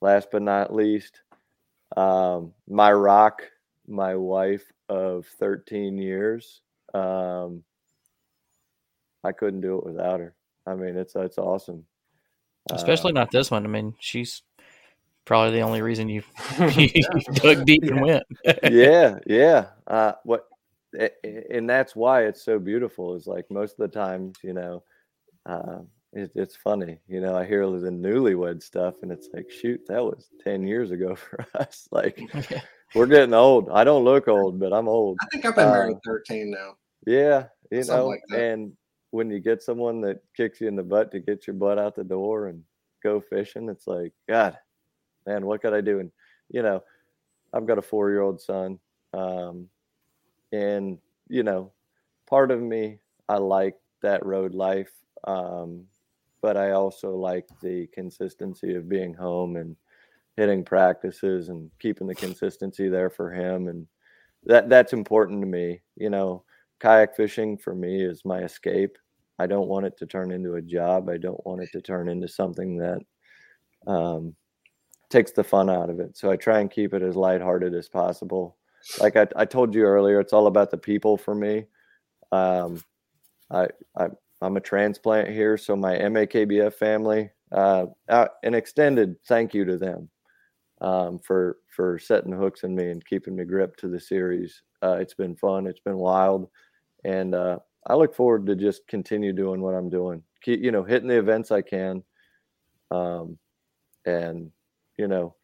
Last but not least, um, my rock, my wife of 13 years. Um, I couldn't do it without her. I mean, it's it's awesome. Especially Uh, not this one. I mean, she's probably the only reason you, you dug deep and went. yeah, yeah. Uh, what, and that's why it's so beautiful. Is like most of the times, you know, uh, it, it's funny. You know, I hear the newlywed stuff, and it's like, shoot, that was ten years ago for us. Like, we're getting old. I don't look old, but I'm old. I think I've been married Uh, 13 now. Yeah, you Something know, like and when you get someone that kicks you in the butt to get your butt out the door and go fishing, it's like, God, man, what could I do? And you know, I've got a four-year-old son, um, and you know, part of me, I like that road life, um, but I also like the consistency of being home and hitting practices and keeping the consistency there for him, and that that's important to me. You know, kayak fishing for me is my escape. I don't want it to turn into a job. I don't want it to turn into something that um, takes the fun out of it. So I try and keep it as lighthearted as possible. Like I, I told you earlier, it's all about the people for me. Um, I, I I'm a transplant here, so my MAKBF family, uh, an extended thank you to them um, for for setting hooks in me and keeping me gripped to the series. Uh, it's been fun. It's been wild, and uh, I look forward to just continue doing what I'm doing. Keep you know hitting the events I can, um, and you know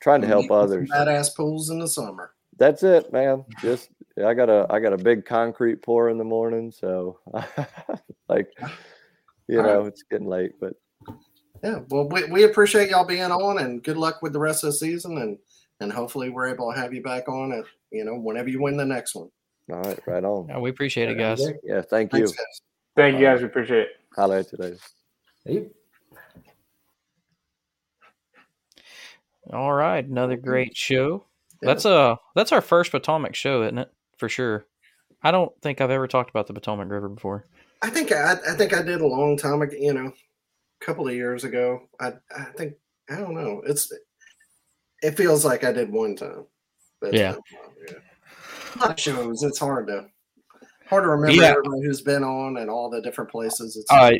trying to help Meet with some others. Badass pools in the summer. That's it, man. Just I got a I got a big concrete pour in the morning, so like you All right. know it's getting late, but Yeah, well, we, we appreciate y'all being on, and good luck with the rest of the season, and and hopefully we're able to have you back on at you know whenever you win the next one. all right, right on. Yeah, we appreciate it, guys. Yeah, thank you. Thanks, guys. Thank you guys. We appreciate it. Holla at you. Hey, All right, another great show. Yeah. That's uh that's our first Potomac show, isn't it? For sure. I don't think I've ever talked about the Potomac River before. I think I, I think I did a long time ago, you know, a couple of years ago. I I think I don't know. It's it feels like I did one time. But Yeah. yeah. A lot of shows. It's hard to hard to remember Yeah. everybody who's been on and all the different places. It's Uh,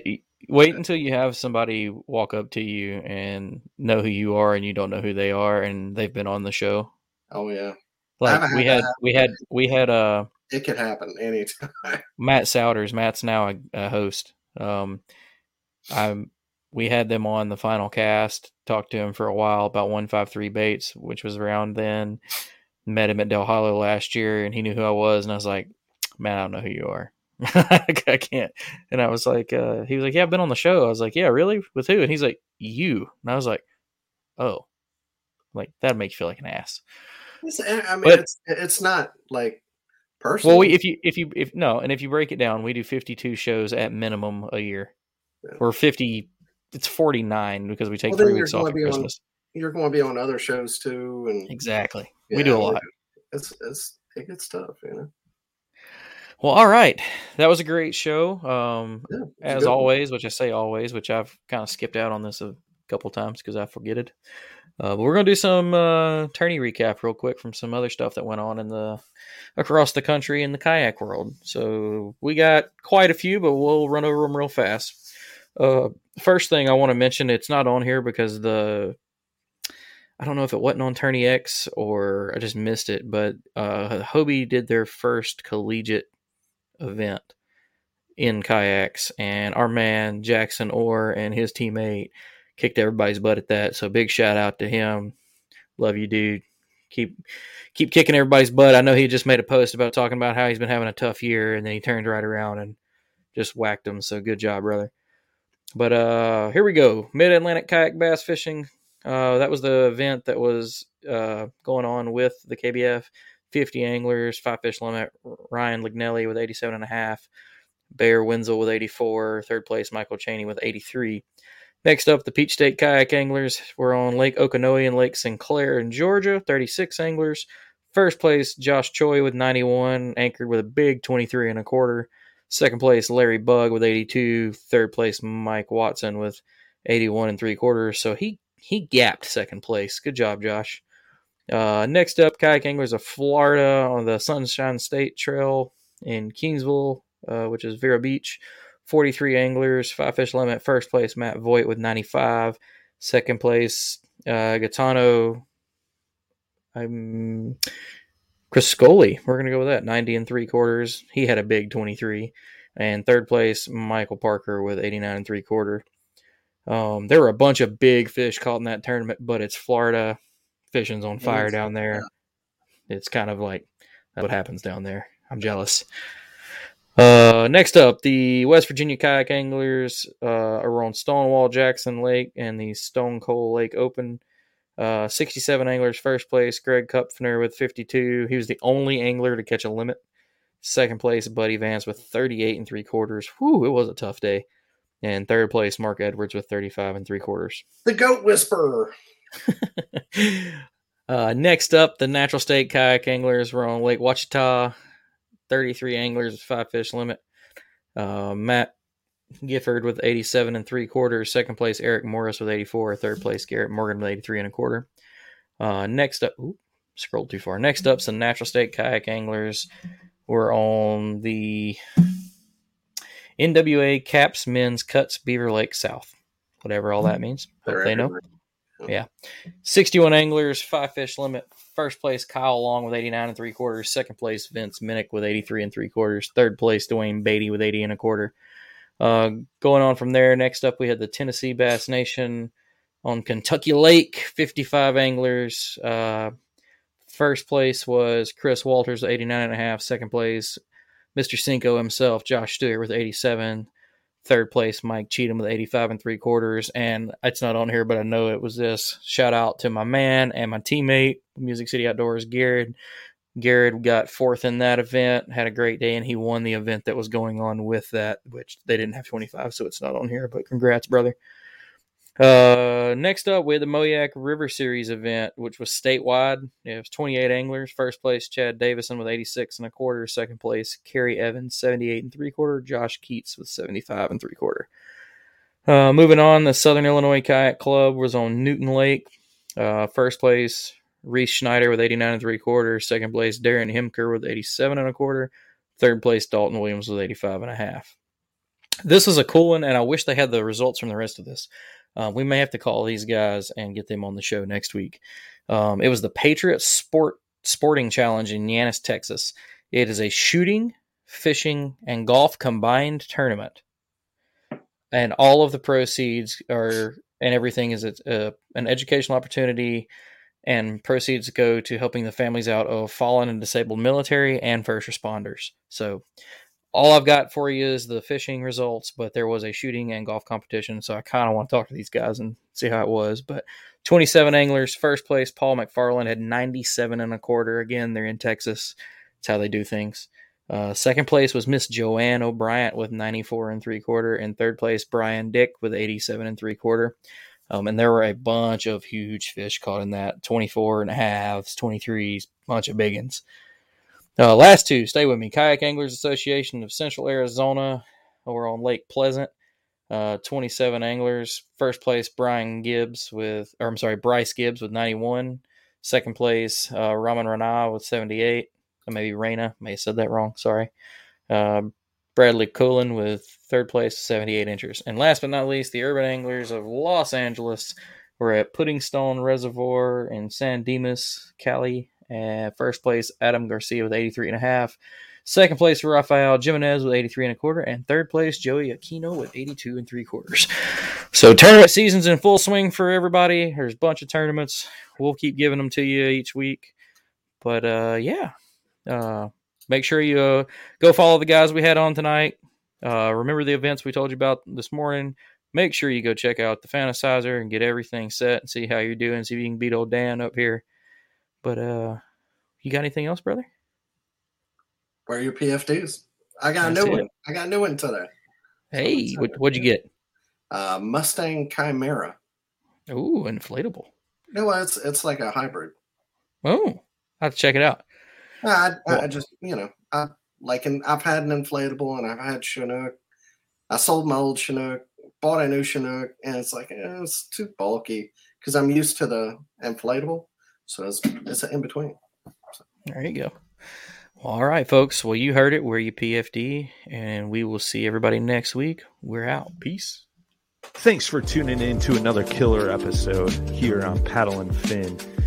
wait until you have somebody walk up to you and know who you are, and you don't know who they are, and they've been on the show. oh yeah, Like we had had, we had, we had uh it could happen anytime. Matt Souders. Matt's now a, a host. Um, I'm. We had them on the final cast. Talked to him for a while about one five three baits, which was around then. Met him at Dale Hollow last year, and he knew who I was, and I was like, "Man, I don't know who you are. I can't." And I was like, uh, "He was like, yeah, I've been on the show." I was like, "Yeah, really? With who?" And he's like, "You." And I was like, "Oh." Like that makes you feel like an ass. It's- I mean, But- it's it's not like personal. Well, we, if you if you if no, and if you break it down, we do fifty two shows at minimum a year, Yeah. or fifty. It's forty nine because we take Well, three weeks off at be on- Christmas. you're going to be on other shows too, and Exactly, yeah, we do a lot. It's it's it gets tough, you know. Well, all right, that was a great show. Um, Yeah, as good one. always, which I say always, which I've kind of skipped out on this a couple times because I forget it. Uh, but we're gonna do some uh, tourney recap real quick from some other stuff that went on in the across the country in the kayak world. So we got quite a few, but we'll run over them real fast. Uh, first thing I want to mention, it's not on here because the I don't know if it wasn't on Tourney X or I just missed it, but uh, Hobie did their first collegiate event in kayaks, and our man Jackson Orr and his teammate kicked everybody's butt at that. So big shout out to him. Love you, dude. Keep keep kicking everybody's butt. I know he just made a post about talking about how he's been having a tough year, and then he turned right around and just whacked them. So good job, brother. But uh here we go. Mid Atlantic kayak bass fishing. Uh, that was the event that was uh, going on with the KBF. 50 anglers, five fish limit. Ryan Lignelli with 87 and a half. Bear Wenzel with 84. Third place, Michael Cheney with 83. Next up, the Peach State Kayak Anglers were on Lake Oconee and Lake Sinclair in Georgia, 36 anglers. First place, Josh Choi with 91, anchored with a big 23 and a quarter. Second place, Larry Bug with 82. Third place, Mike Watson with 81 and three quarters. So he he gapped second place. Good job, Josh. Uh, next up, kayak anglers of Florida on the Sunshine State Trail in Kingsville, uh, which is Vero Beach. 43 anglers, five fish limit. First place, Matt Voigt with 95. Second place, uh. I'm Chris Scully. We're going to go with that. 90 and three quarters. He had a big 23. And third place, Michael Parker with 89 and three quarter. Um, there were a bunch of big fish caught in that tournament, but it's Florida. Fishing's on fire down there. It's kind of like what happens down there. I'm jealous. Uh, next up, the West Virginia kayak anglers uh, are on Stonewall Jackson Lake and the Stone Coal Lake Open. Uh, 67 anglers, first place, Greg Kupfner with 52. He was the only angler to catch a limit. Second place, Buddy Vance with 38 and three quarters. Whew, it was a tough day. And third place, Mark Edwards with 35 and three quarters. The Goat Whisperer. Uh, next up, the Natural State Kayak Anglers were on Lake Ouachita. 33 anglers, five fish limit. Uh, Matt Gifford with 87 and three quarters. Second place, Eric Morris with 84. Third place, Garrett Morgan with 83 and a quarter. Uh, next up, ooh, scrolled too far. Next up, some Natural State Kayak Anglers were on the NWA Caps Men's Cuts Beaver Lake South. Whatever all that means. Hope They're know. Yeah. 61 anglers, five fish limit. First place, Kyle Long with 89 and three quarters. Second place, Vince Minnick with 83 and three quarters. Third place, Dwayne Beatty with 80 and a quarter. Uh, going on from there, next up, we had the Tennessee Bass Nation on Kentucky Lake, 55 anglers. Uh, first place was Chris Walters, 89 and a half. Second place, Mr. Cinco himself, Josh Stewart with 87. Third place, Mike Cheatham with 85 and three quarters. And it's not on here, but I know it was this. Shout out to my man and my teammate, Music City Outdoors, Garrett. Garrett got fourth in that event, had a great day, and he won the event that was going on with that, which they didn't have 25, so it's not on here, but congrats, brother. Uh, next up, we had the Moyak River Series event, which was statewide. It was 28 anglers. First place, Chad Davison with 86 and a quarter. Second place, Kerry Evans, 78 and three quarter. Josh Keats with 75 and three quarter. Uh, moving on, the Southern Illinois Kayak Club was on Newton Lake. Uh, first place, Reese Schneider with 89 and three quarters. Second place, Darren Himker with 87 and a quarter. Third place, Dalton Williams with 85 and a half. This is a cool one, and I wish they had the results from the rest of this. Uh, we may have to call these guys and get them on the show next week. Um, it was the Patriot Sport Sporting Challenge in Yanis, Texas. It is a shooting, fishing, and golf combined tournament, and all of the proceeds are and everything is a, a, an educational opportunity, and proceeds go to helping the families out of fallen and disabled military and first responders. So all I've got for you is the fishing results, but there was a shooting and golf competition, so I kind of want to talk to these guys and see how it was. But 27 anglers, first place, Paul McFarland had 97 and a quarter. Again, they're in Texas. That's how they do things. Uh, second place was Miss Joanne O'Brien with 94 and three quarter, and third place Brian Dick with 87 and three quarter. Um, and there were a bunch of huge fish caught in that 24 and a halves, 23s, bunch of big ones. Uh, last two, stay with me. Kayak Anglers Association of Central Arizona. We're on Lake Pleasant. Uh, 27 anglers. First place, Brian Gibbs with, or I'm sorry, Bryce Gibbs with 91. Second place, uh, Raman Rana with 78. Or maybe Reyna. May have said that wrong. Sorry. Uh, Bradley Cullen with third place, 78 inches. And last but not least, the Urban Anglers of Los Angeles. We're at Puddingstone Reservoir in San Dimas, Cali. And first place, Adam Garcia with 83 and a half. Second place, Rafael Jimenez with 83 and a quarter. And third place, Joey Aquino with 82 and three quarters. So tournament season's in full swing for everybody. There's a bunch of tournaments. We'll keep giving them to you each week. But uh, yeah, uh, make sure you uh, go follow the guys we had on tonight. Uh, remember the events we told you about this morning. Make sure you go check out the Fantasizer and get everything set and see how you're doing. See if you can beat old Dan up here. But uh, you got anything else, brother? Where are your PFDs? I got a new it. one. I got a new one today. Hey, what, what'd you get? uh, Mustang Chimera. Ooh, inflatable. No, it's it's like a hybrid. Oh, I have to check it out. I, I, well, I just you know I like and I've had an inflatable and I've had Chinook. I sold my old Chinook, bought a new Chinook, and it's like eh, it's too bulky because I'm used to the inflatable. So it's it's an in between. So. There you go. Well, all right, folks. Well, you heard it. We're your PFD, and we will see everybody next week. We're out. Peace. Thanks for tuning in to another killer episode here on Paddle and Fin.